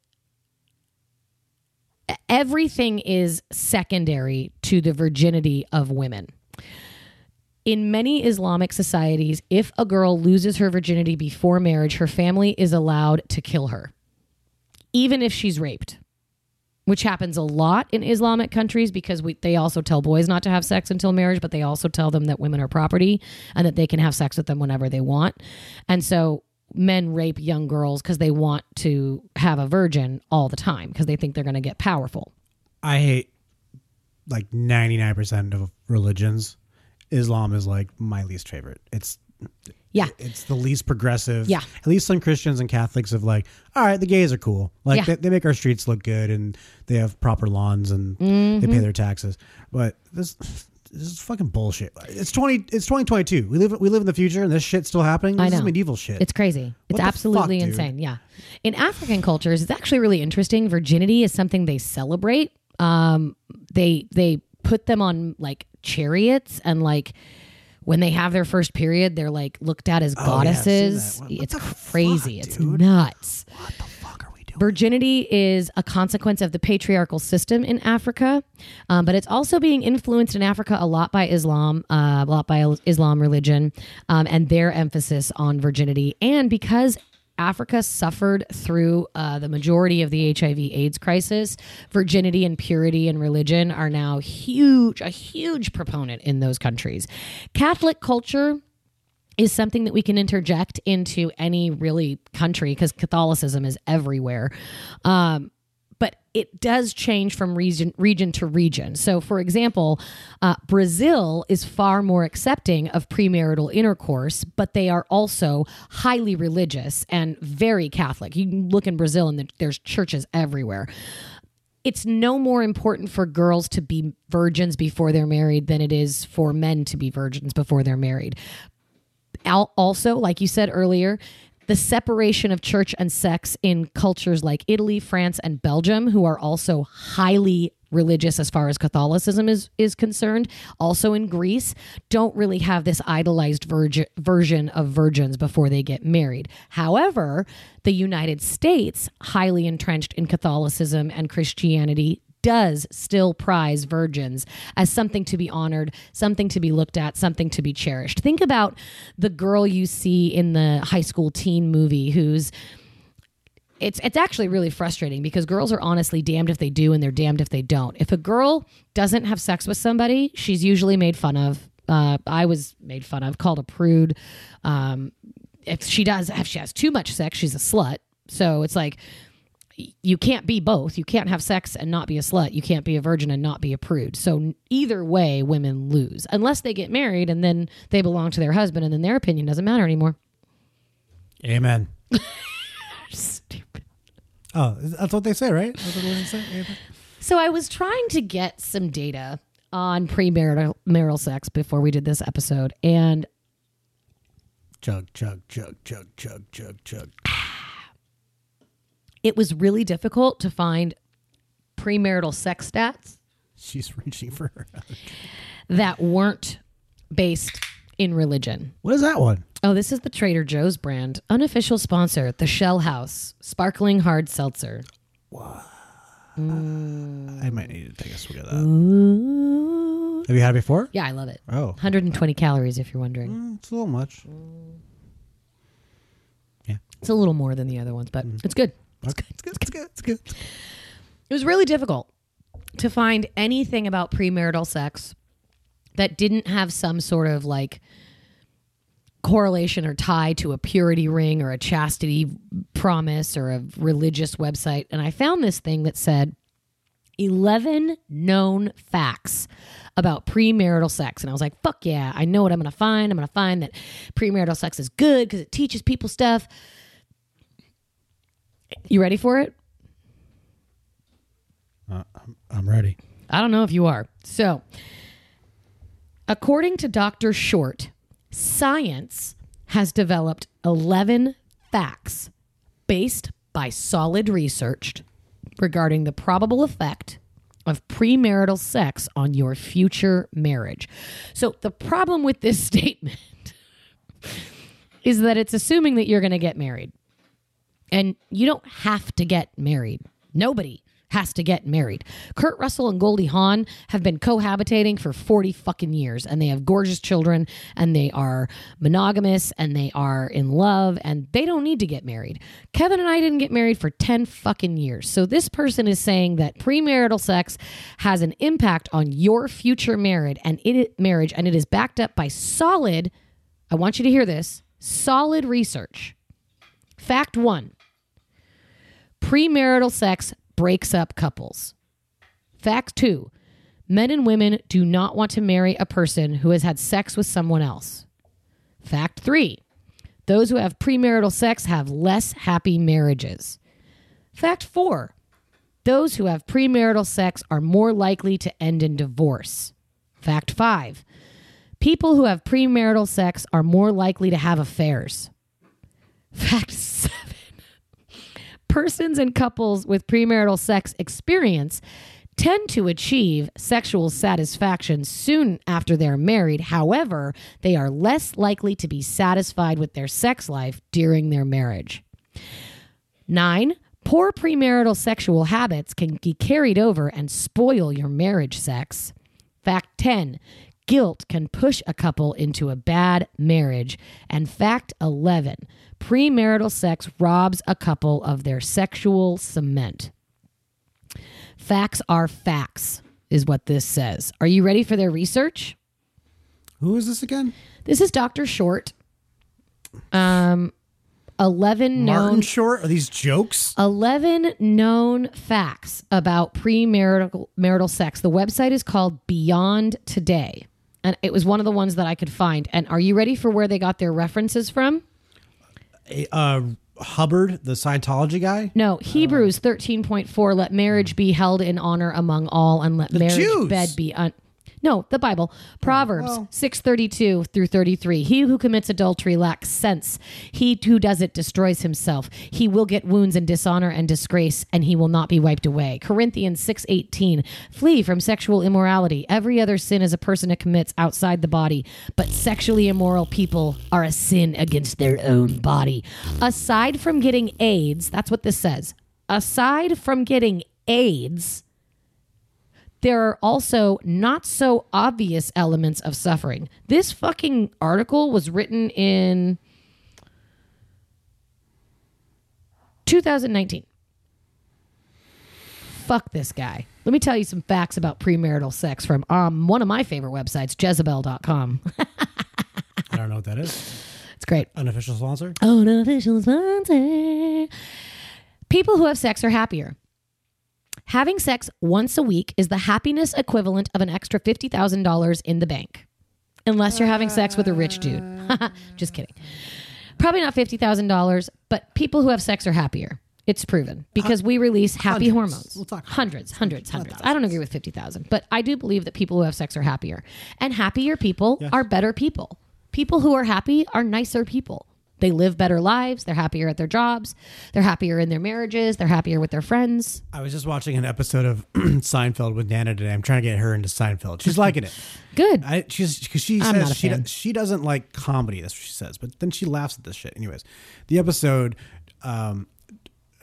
everything is secondary to the virginity of women. In many Islamic societies, if a girl loses her virginity before marriage, her family is allowed to kill her, even if she's raped, which happens a lot in Islamic countries because we, they also tell boys not to have sex until marriage, but they also tell them that women are property and that they can have sex with them whenever they want. And so men rape young girls because they want to have a virgin all the time because they think they're going to get powerful. I hate like 99% of religions. Islam is like my least favorite. It's Yeah. it's the least progressive. Yeah. At least some Christians and Catholics have like, all right, the gays are cool. Like Yeah. they, they make our streets look good and they have proper lawns and they Mm-hmm. pay their taxes. But this this is fucking bullshit. It's 20 it's 2022. We live we live in the future and this shit's still happening. This I know. is medieval shit. It's crazy. It's What the absolutely fuck, insane. Yeah. In African cultures, it's actually really interesting. Virginity is something they celebrate. Um, they they put them on like chariots and like when they have their first period, they're like looked at as Oh, yeah, goddesses. What- what it's crazy. fuck, it's nuts. what the fuck are we doing? Virginity is a consequence of the patriarchal system in Africa, um, but it's also being influenced in Africa a lot by Islam, uh, a lot by Islam religion, um, and their emphasis on virginity. And because Africa suffered through uh, the majority of the HIV/AIDS crisis, virginity and purity and religion are now huge, a huge proponent in those countries. Catholic culture is something that we can interject into any really country because Catholicism is everywhere. Um, but it does change from region region to region. So, for example, uh, Brazil is far more accepting of premarital intercourse, but they are also highly religious and very Catholic. You look in Brazil, and there's churches everywhere it's no more important for girls to be virgins before they're married than it is for men to be virgins before they're married. Al- Also, like you said earlier, the separation of church and sex in cultures like Italy, France, and Belgium, who are also highly religious as far as Catholicism is is concerned. Also in Greece, don't really have this idolized virgin, version of virgins before they get married. However, the United States, highly entrenched in Catholicism and Christianity, does still prize virgins as something to be honored, something to be looked at, something to be cherished. Think about the girl you see in the high school teen movie who's it's it's actually really frustrating because girls are honestly damned if they do and they're damned if they don't. If a girl doesn't have sex with somebody, she's usually made fun of. Uh, I was made fun of, called a prude. Um, if she does, if she has too much sex, she's a slut. So it's like you can't be both. You can't have sex and not be a slut. You can't be a virgin and not be a prude. So either way, women lose unless they get married and then they belong to their husband and then their opinion doesn't matter anymore. Amen. Stupid. Oh, that's what they say, right? That's what they say. So I was trying to get some data on premarital marital sex before we did this episode, and Chug, chug, chug, chug, chug, chug, chug. It was really difficult to find premarital sex stats She's reaching for her. that weren't based in religion. What is that one? Oh, this is the Trader Joe's brand. Unofficial sponsor, the Shell House, sparkling hard seltzer. I might need to take a swig of that. Have you had it before? Yeah, I love it. Oh, 120 calories, if you're wondering. Mm, it's a little much. Yeah. It's a little more than the other ones, but it's good. Good. It's good. It's good. It's good. It was really difficult to find anything about premarital sex that didn't have some sort of like correlation or tie to a purity ring or a chastity promise or a religious website. And I found this thing that said 11 known facts about premarital sex. And I was like, fuck yeah, I know what I'm going to find. I'm going to find that premarital sex is good because it teaches people stuff. You ready for it? Uh, I'm, I'm ready. I don't know if you are. So, according to Dr. Short, science has developed 11 facts based by solid research regarding the probable effect of premarital sex on your future marriage. So, the problem with this statement is that it's assuming that you're going to get married. And you don't have to get married. Nobody has to get married. Kurt Russell and Goldie Hawn have been cohabitating for 40 fucking years and they have gorgeous children and they are monogamous and they are in love and they don't need to get married. Kevin and I didn't get married for 10 fucking years. So this person is saying that premarital sex has an impact on your future marriage and it marriage and it is backed up by solid I want you to hear this, solid research. Fact 1 premarital sex breaks up couples. Fact two men and women do not want to marry a person who has had sex with someone else. Fact three those who have premarital sex have less happy marriages. Fact four those who have premarital sex are more likely to end in divorce. Fact five people who have premarital sex are more likely to have affairs. Fact seven persons and couples with premarital sex experience tend to achieve sexual satisfaction soon after they're married. However, they are less likely to be satisfied with their sex life during their marriage. Nine, poor premarital sexual habits can be carried over and spoil your marriage sex. Fact 10, guilt can push a couple into a bad marriage. And fact 11, premarital sex robs a couple of their sexual cement. Facts are facts, is what this says. Are you ready for their research? Who is this again? This is Dr. Short. Um, 11 known Martin Short? Are these jokes? 11 known facts about premarital marital sex. The website is called Beyond Today. And it was one of the ones that I could find. And are you ready for where they got their references from? Uh, Hubbard, the Scientology guy? No, Hebrews 13.4 let marriage be held in honor among all and let The marriage Jews. bed be un- No, the Bible. Oh, Proverbs well. 632 through 33. He who commits adultery lacks sense. He who does it destroys himself. He will get wounds and dishonor and disgrace, and he will not be wiped away. Corinthians 618. Flee from sexual immorality. Every other sin is a person commits outside the body, but sexually immoral people are a sin against their own body. Aside from getting AIDS, that's what this says. Aside from getting AIDS, there are also not so obvious elements of suffering. This fucking article was written in 2019. Fuck this guy. Let me tell you some facts about premarital sex from um, one of my favorite websites, Jezebel.com. I don't know what that is. it's great. Unofficial sponsor. Unofficial sponsor. People who have sex are happier. Having sex once a week is the happiness equivalent of an extra $50,000 in the bank. Unless you're having sex with a rich dude. Just kidding. Probably not $50,000, but people who have sex are happier. It's proven because we release happy Hundreds. hormones. We'll talk hundreds, hundreds, hundreds. I don't agree with 50,000, but I do believe that people who have sex are happier. And happier people are better people. People who are happy are nicer people. They live better lives. They're happier at their jobs. They're happier in their marriages. They're happier with their friends. I was just watching an episode of Seinfeld with Nana today. I'm trying to get her into Seinfeld. She's liking it. Good. I, she's because she I'm says she do- she doesn't like comedy. That's what she says. But then she laughs at this shit. Anyways, the episode, um,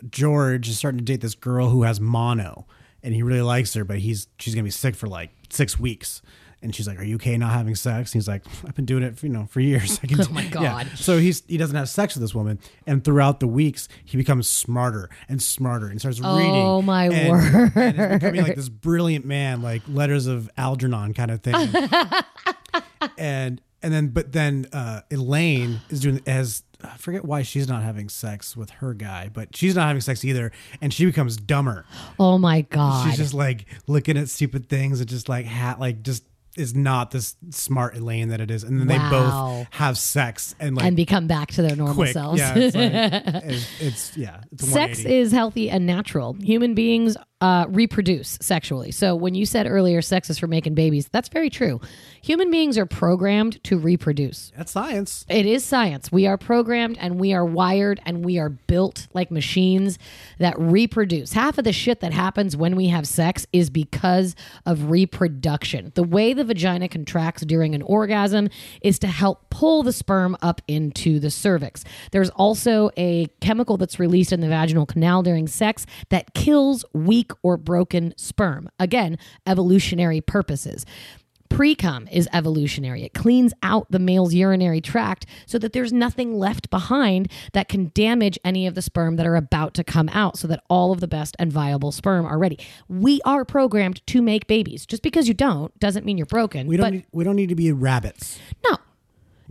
George is starting to date this girl who has mono, and he really likes her, but he's she's gonna be sick for like six weeks. And she's like, "Are you okay not having sex?" And he's like, "I've been doing it, for, you know, for years." Oh do-" my Yeah. God. So he's he doesn't have sex with this woman, and throughout the weeks, he becomes smarter and smarter and starts Oh, reading. Oh my and, word. And is becoming like this brilliant man, like letters of Algernon kind of thing. and and then but then uh, Elaine is doing as I forget why she's not having sex with her guy, but she's not having sex either, and she becomes dumber. Oh my God. She's just like looking at stupid things and just like hat like just is not this smart Elaine that it is, and then Wow. they both have sex and like and become back to their normal quick. selves. Yeah, it's, like, it's, it's yeah, it's Sex is healthy and natural. Human beings uh, reproduce sexually. So when you said earlier sex is for making babies, that's very true. Human beings are programmed to reproduce. That's science. It is science. We are programmed and we are wired and we are built like machines that reproduce. Half of the shit that happens when we have sex is because of reproduction. The way the vagina contracts during an orgasm is to help pull the sperm up into the cervix. There's also a chemical that's released in the vaginal canal during sex that kills weak or broken sperm. Again, evolutionary purposes. Pre-cum is evolutionary. It cleans out the male's urinary tract so that there's nothing left behind that can damage any of the sperm that are about to come out so that all of the best and viable sperm are ready. We are programmed to make babies. Just because you don't doesn't mean you're broken. We don't need, we don't need to be rabbits. no.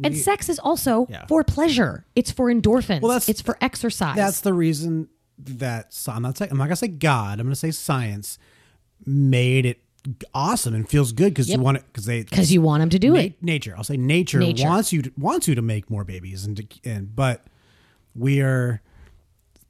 And sex is also Yeah. for pleasure. It's for endorphins. Well, it's for exercise. That's the reason that I'm not saying I'm not gonna say God. I'm gonna say science made it awesome and feels good because Yep. you want it because they because you want them to do Na- it. Nature. I'll say nature, Nature. wants you to, wants you to make more babies and to, and but we are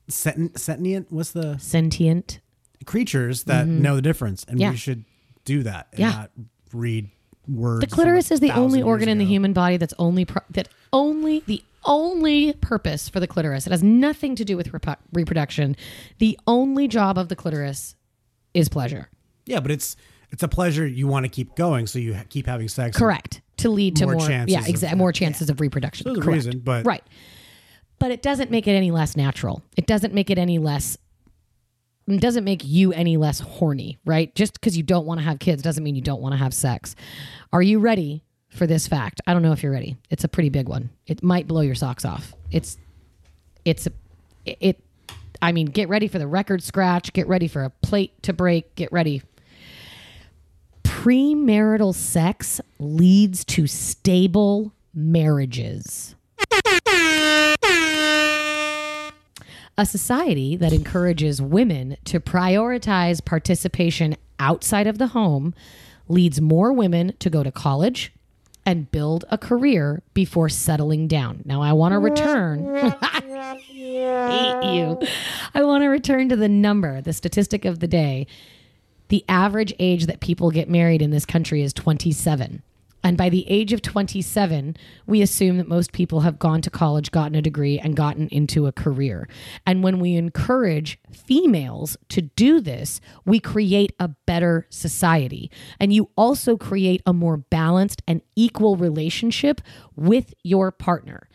sentient. sentient what's the sentient creatures that Mhm. know the difference and Yeah. we should do that and Yeah. not read words. The clitoris is the only organ in the ago. human body that's only pro- that only the only purpose for the clitoris. It has nothing to do with repu- reproduction. The only job of the clitoris is pleasure. Yeah, but it's it's a pleasure you want to keep going, so you ha- keep having sex. Correct. To lead to More more, chances yeah, of- exactly, more chances of reproduction. So there's a reason, but- right. But it doesn't make it any less natural. It doesn't make it any less. Doesn't make you any less horny, right? Just because you don't want to have kids doesn't mean you don't want to have sex. Are you ready for this fact? I don't know if you're ready. It's a pretty big one. It might blow your socks off. It's, it's a, it. I mean, get ready for the record scratch. Get ready for a plate to break. Get ready premarital sex leads to stable marriages. A society that encourages women to prioritize participation outside of the home leads more women to go to college and build a career before settling down. Now, I want to return. hate you. I want to return to the number, the statistic of the day. the average age that people get married in this country is 27. And by the age of 27, we assume that most people have gone to college, gotten a degree, and gotten into a career. And when we encourage females to do this, we create a better society. And you also create a more balanced and equal relationship with your partner.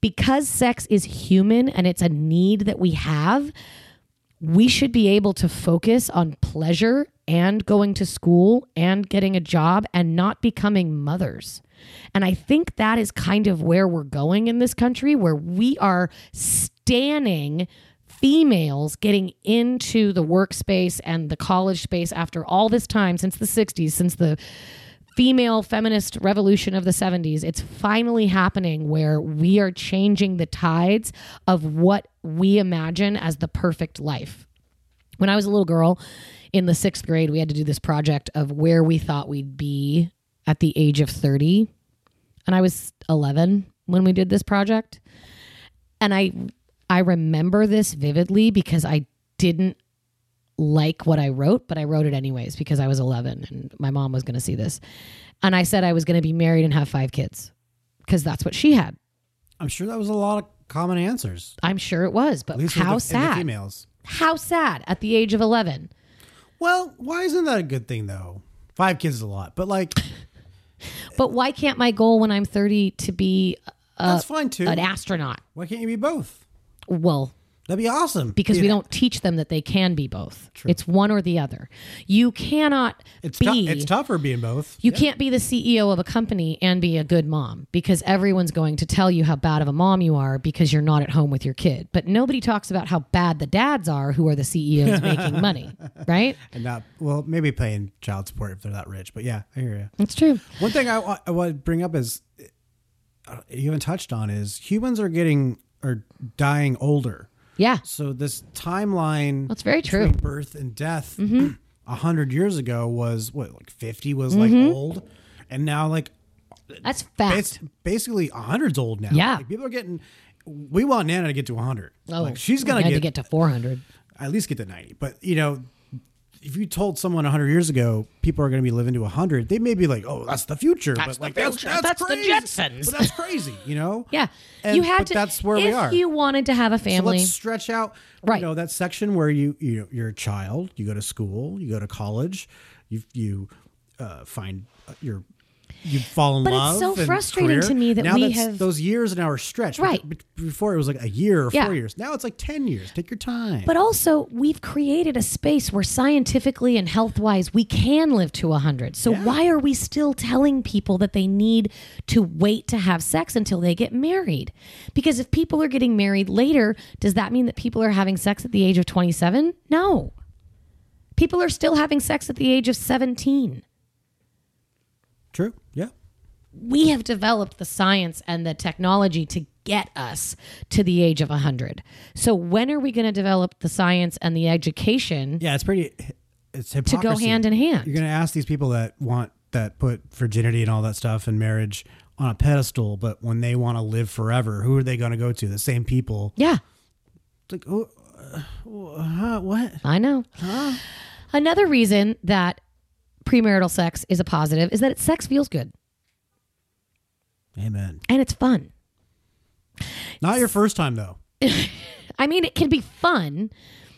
Because sex is human and it's a need that we have, we should be able to focus on pleasure and going to school and getting a job and not becoming mothers. And I think that is kind of where we're going in this country, where we are standing females getting into the workspace and the college space after all this time since the 60s, since the female feminist revolution of the 70s. It's finally happening where we are changing the tides of what we imagine as the perfect life. When I was a little girl in the sixth grade, we had to do this project of where we thought we'd be at the age of 30. And I was 11 when we did this project. And I I remember this vividly because I didn't like what I wrote, but I wrote it anyways because I was 11 and my mom was going to see this. And I said I was going to be married and have five kids because that's what she had. I'm sure that was a lot of common answers. I'm sure it was, but how the- sad. females. How sad at the age of 11. Well, why isn't that a good thing though? Five kids is a lot, but like But why can't my goal when I'm 30 to be uh, that's fine too. an astronaut? Why can't you be both? Well, That'd be awesome. because Be we don't teach them that they can be both. It's one or the other. You cannot It's be tou- it's tougher being both. You can't be the CEO of a company and be a good mom because everyone's going to tell you how bad of a mom you are because you're not at home with your kid. But nobody talks about how bad the dads are who are the CEOs making money, right? and not well, maybe paying child support if they're that rich. But yeah, I hear you. It's true. One thing I, I want to bring up is uh, you haven't touched on is humans are getting or dying older. Yeah. So this timeline That's very true. birth and death Mhm. a hundred years ago was what like fifty was Mhm. like old, and now like That's fact. it's basically a hundred's old now. Yeah. Like, people are getting. We want Nana to get to hundred. Oh, like she's gonna get to, get to 400. at least get to ninety. But you know, if you told someone hundred years ago people are going to be living to hundred, they may be like, "Oh, that's the future." That's but the like that's future. that's, That's the crazy. Jetsons. But that's crazy, you know. Yeah. And- you had to. That's where if we are. If you wanted to have a family, So let's stretch out, Right. You know that section where you you you're a child, you go to school, you go to college, you you uh, find uh, your you fall in love, But it's so frustrating career. to me that now we have- those years now are stretched. Right. Before it was like a year or Yeah. four years. Now it's like ten years. Take your time. But also, we've created a space where scientifically and health wise, we can live to 100. So, why are we still telling people that they need to wait to have sex until they get married? Because if people are getting married later, does that mean that people are having sex at the age of 27? No. People are still having sex at the age of 17. True. We have developed the science and the technology to get us to the age of 100. So, when are we going to develop the science and the education? Yeah, it's pretty. It's hypocrisy. To go hand in hand. You're going to ask these people that want that put virginity and all that stuff and marriage on a pedestal, but when they want to live forever, who are they going to go to? The same people. Yeah. It's like, oh, uh, what? I know. Another reason that premarital sex is a positive is that it, sex feels good Amen. and it's fun. Not your first time though. I mean, it can be fun.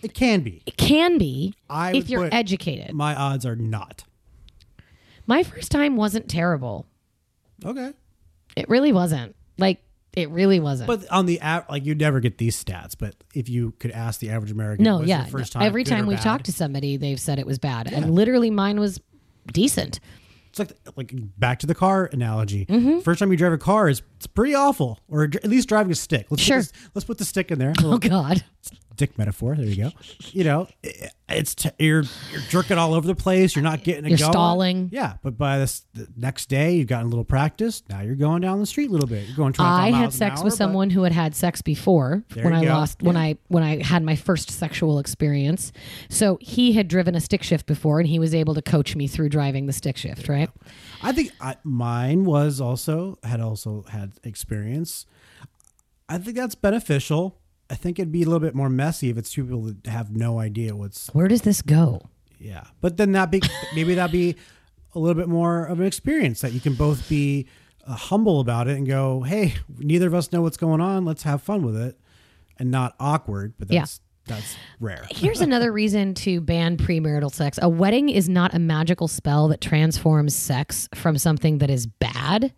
It can be. It can be I if you're educated. My odds are not. My first time wasn't terrible. Okay. It really wasn't. Like, it really wasn't. But on the app, like you'd never get these stats. But if you could ask the average American, no, yeah. first time Every time we've bad? talked to somebody, they've said it was bad. Yeah. And literally, mine was decent. It's like like back to the car analogy. Mhm. First time you drive a car is it's pretty awful, or at least driving a stick. Let's Sure. Put this, let's put the stick in there. Oh, God. Dick metaphor. There you go. You know, it- it's t- you're you're jerking all over the place. You're not getting it You're going. stalling. Yeah, but by this the next day, you've gotten a little practice. Now you're going down the street a little bit. You're going I had sex hour, with someone who had had sex before when I go. lost when Yeah. I when I had my first sexual experience. So he had driven a stick shift before, and he was able to coach me through driving the stick shift. Right? I think I, mine was also had also had experience. I think that's beneficial. I think it'd be a little bit more messy if it's two people that have no idea what's Where does this go? Yeah, but then that be maybe that be a little bit more of an experience that you can both be uh, humble about it and go, "Hey, neither of us know what's going on. Let's have fun with it," and not awkward. But Yeah. that's that's rare. Here's another reason to ban premarital sex. A wedding is not a magical spell that transforms sex from something that is bad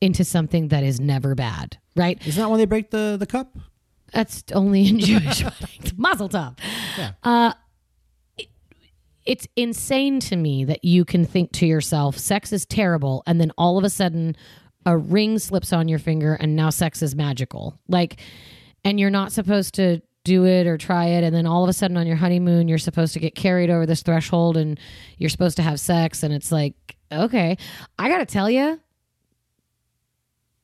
into something that is never bad, right? Isn't that when they break the the cup? That's only in Jewish weddings. Mazel tov. Uh, it- it's insane to me that you can think to yourself, sex is terrible, and then all of a sudden a ring slips on your finger and now sex is magical. Like, and you're not supposed to do it or try it. And then all of a sudden on your honeymoon, you're supposed to get carried over this threshold and you're supposed to have sex. And it's like, okay, I got to tell you,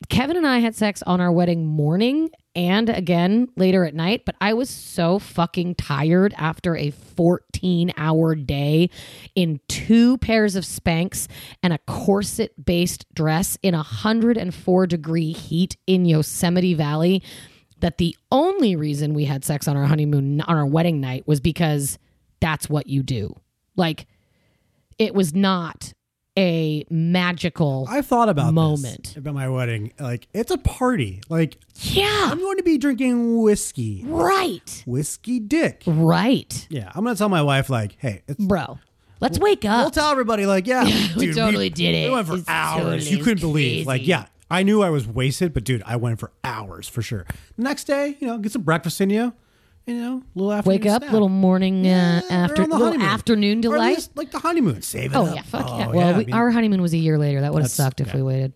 Kevin and I had sex on our wedding morning and again later at night, but I was so fucking tired after a 14 hour day in two pairs of Spanx and a corset based dress in 104 degree heat in Yosemite Valley that the only reason we had sex on our honeymoon, on our wedding night, was because that's what you do. Like, it was not a magical I've thought about moment. this, about my wedding. Like it's a party. Like yeah, I'm going to be drinking whiskey. Right. Whiskey dick. Right. Yeah, I'm going to tell my wife like, "Hey, it's, bro, let's wake up." We'll tell everybody like, yeah, We dude, totally did it. We went for It's hours. totally you couldn't believe. Like, yeah, I knew I was wasted, but dude, I went for hours for sure. Next day, you know, get some breakfast in you. You know, little afternoon Wake up, snack. little morning uh, Or after little honeymoon. afternoon delight. like the honeymoon. Save it Oh up. yeah, fuck Oh, yeah. Well, I we, mean, our honeymoon was a year later. That would have sucked if we waited.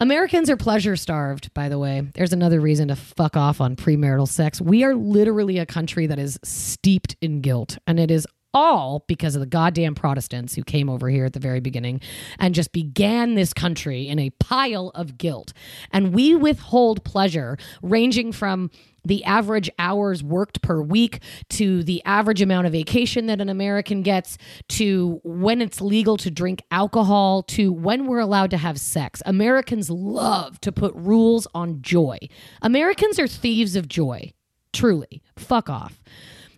Americans are pleasure starved, by the way. There's another reason to fuck off on premarital sex. We are literally a country that is steeped in guilt, and it is all because of the goddamn Protestants who came over here at the very beginning and just began this country in a pile of guilt. And we withhold pleasure ranging from the average hours worked per week to the average amount of vacation that an American gets to when it's legal to drink alcohol to when we're allowed to have sex. Americans love to put rules on joy. Americans are thieves of joy. Truly. Fuck off.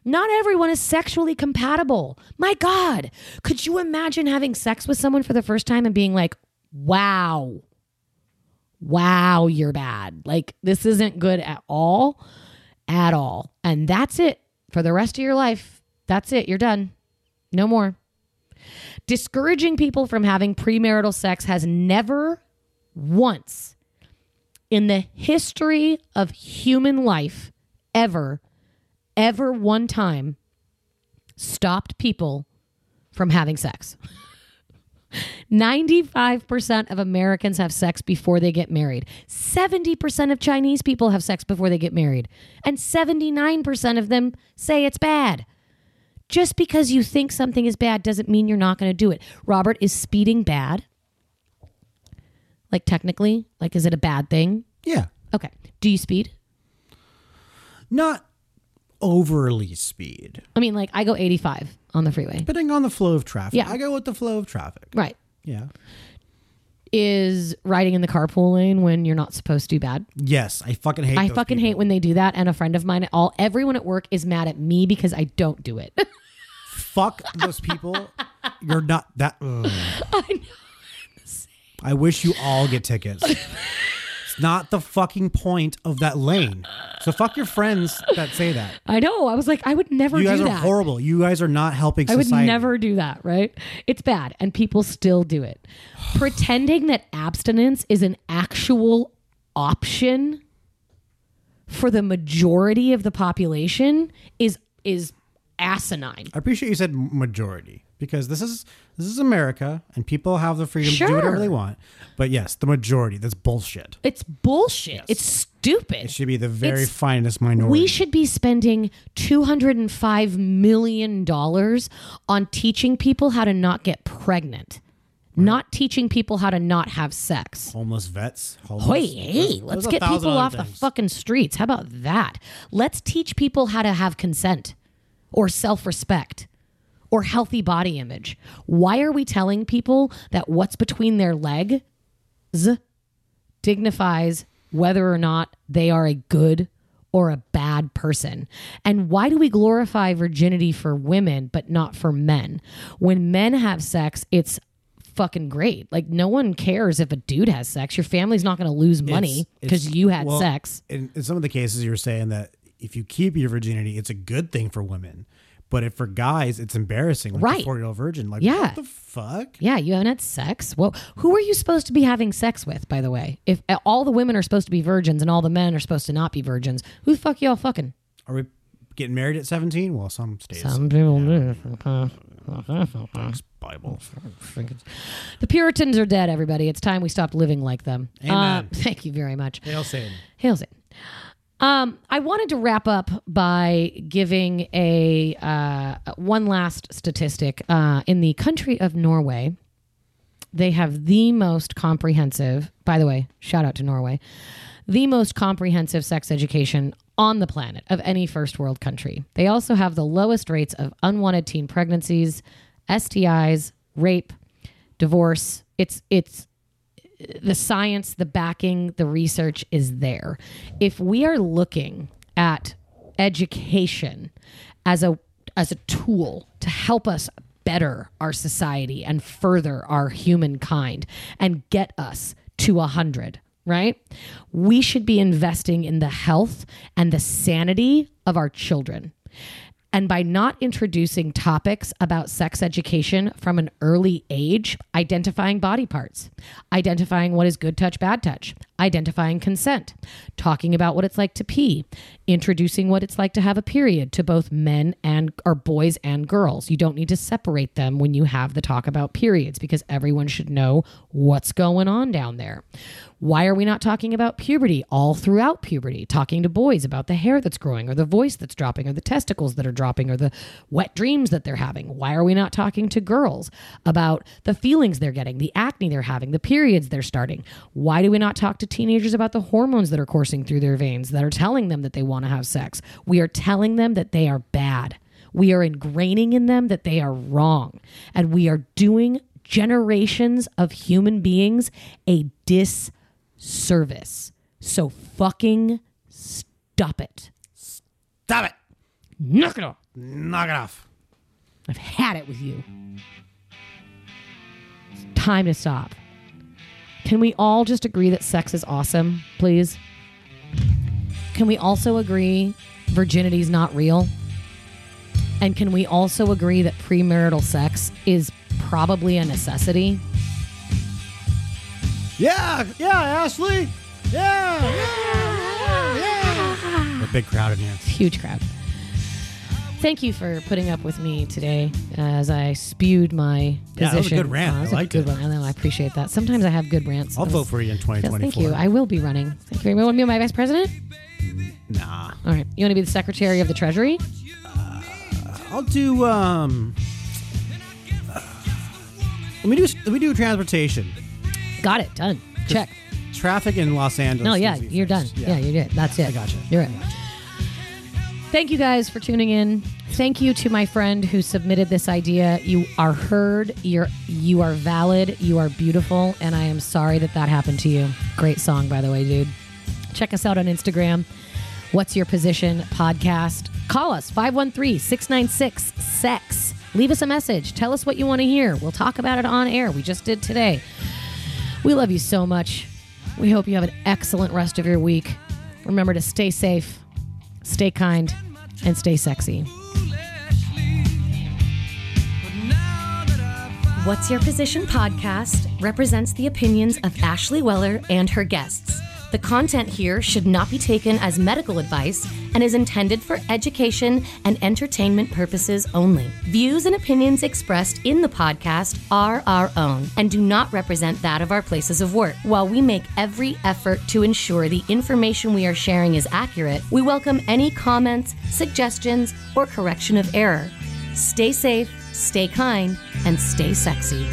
Not everyone is sexually compatible. My God. Could you imagine having sex with someone for the first time and being like, wow, wow, you're bad. Like, this isn't good at all, at all. And that's it for the rest of your life. That's it. You're done. No more. Discouraging people from having premarital sex has never once in the history of human life ever, ever one time stopped people from having sex. 95% of Americans have sex before they get married. 70% of Chinese people have sex before they get married. And 79% of them say it's bad. Just because you think something is bad doesn't mean you're not going to do it. Robert, is speeding bad? Like, technically? Like, is it a bad thing? Yeah. Okay. Do you speed? Not overly speed. I mean, like, I go 85 on the freeway. Depending on the flow of traffic. Yeah. I go with the flow of traffic. Right. Yeah. Is riding in the carpool lane when you're not supposed to bad? Yes, I fucking hate. I fucking hate when they do that. And a friend of mine, all everyone at work is mad at me because I don't do it. Fuck those people. You're not that. ugh. I know. I wish you all get tickets. not the fucking point of that lane. So fuck your friends that say that. I know. I was like, I would never you guys do are that. horrible. You guys are not helping I would never do that, right? It's bad, and people still do it. Pretending that abstinence is an actual option for the majority of the population is is asinine. I appreciate you said majority because this is this is America and people have the freedom to do whatever they want. But yes, the majority. That's bullshit. It's bullshit. It's stupid. It should be the very It's- finest minority. We should be spending $205 million on teaching people how to not get pregnant, not teaching people how to not have sex. homeless vets. Homeless, Hey, hey, There's- let's there's get people off the fucking streets. How about that? Let's teach people how to have consent or self respect or healthy body image. Why are we telling people that what's between their legs dignifies whether or not they are a good or a bad person? And why do we glorify virginity for women but not for men? When men have sex, it's fucking great. Like no one cares if a dude has sex. Your family's not going to lose money because you had well, sex. In, in some of the cases, you're saying that if you keep your virginity, it's a good thing for women. But if for guys, it's embarrassing. Like Right. The forty-year-old virgin. Like, Yeah. what the fuck? Yeah, you haven't had sex. Well, who are you supposed to be having sex with, by the way? If all the women are supposed to be virgins and all the men are supposed to not be virgins, who the fuck y'all fucking? Are we getting married at seventeen? Well, some states. Some people do. Bible. The Puritans are dead, everybody. It's time we stopped living like them. Uh, Amen. thank you very much. Hail Satan. Hail Satan. Um, I wanted to wrap up by giving a uh, one last statistic. Uh, in the country of Norway, they have the most comprehensive. By the way, shout out to Norway, the most comprehensive sex education on the planet of any first world country. They also have the lowest rates of unwanted teen pregnancies, STIs, rape, divorce. It's it's the science, the backing, the research is there. If we are looking at education as a as a tool to help us better our society and further our humankind and get us to a hundred, right? We should be investing in the health and the sanity of our children. And by not introducing topics about sex education from an early age, identifying body parts, identifying what is good touch, bad touch, identifying consent, talking about what it's like to pee, introducing what it's like to have a period to both men and or boys and girls. You don't need to separate them when you have the talk about periods because everyone should know what's going on down there. Why are we not talking about puberty all throughout puberty? Talking to boys about the hair that's growing or the voice that's dropping or the testicles that are dropping or the wet dreams that they're having. Why are we not talking to girls about the feelings they're getting, the acne they're having, the periods they're starting? Why do we not talk to teenagers about the hormones that are coursing through their veins that are telling them that they want to have sex? We are telling them that they are bad. We are ingraining in them that they are wrong. And we are doing generations of human beings a disservice. So fucking stop it. Stop it. Knock it off. Knock it off. I've had it with you. It's time to stop. Can we all just agree that sex is awesome, please? Can we also agree virginity is not real? And can we also agree that premarital sex is probably a necessity? Yeah, yeah, Ashley. Yeah, yeah, yeah. A big crowd in here. Huge crowd. Thank you for putting up with me today as I spewed my position. Yeah, that was a good rant. Oh, that liked good it. one. I know, I appreciate that. Sometimes I have good rants. I'll vote for you in Yes, Thank you. I will be running. Thank you much. Want to be my vice president? Nah. All right. You want to be the secretary of the treasury? I'll do um uh, let me do let me do transportation. Got it. Done. Check. Traffic in Los Angeles. No, yeah, you're done. first. Yeah, you did. That's it. I gotcha. You're right. Thank you guys for tuning in. Thank you to my friend who submitted this idea. You are heard. You're you are valid. You are beautiful, and I am sorry that that happened to you. Great song, by the way, dude. Check us out on Instagram. What's your position podcast? Call us 513 696 sex. Leave us a message. Tell us what you want to hear. We'll talk about it on air. We just did today. We love you so much. We hope you have an excellent rest of your week. Remember to stay safe, stay kind, and stay sexy. What's Your Position podcast represents the opinions of Ashley Weller and her guests. The content here should not be taken as medical advice and is intended for education and entertainment purposes only. Views and opinions expressed in the podcast are our own and do not represent that of our places of work. While we make every effort to ensure the information we are sharing is accurate, we welcome any comments, suggestions, or correction of error. Stay safe, stay kind, and stay sexy.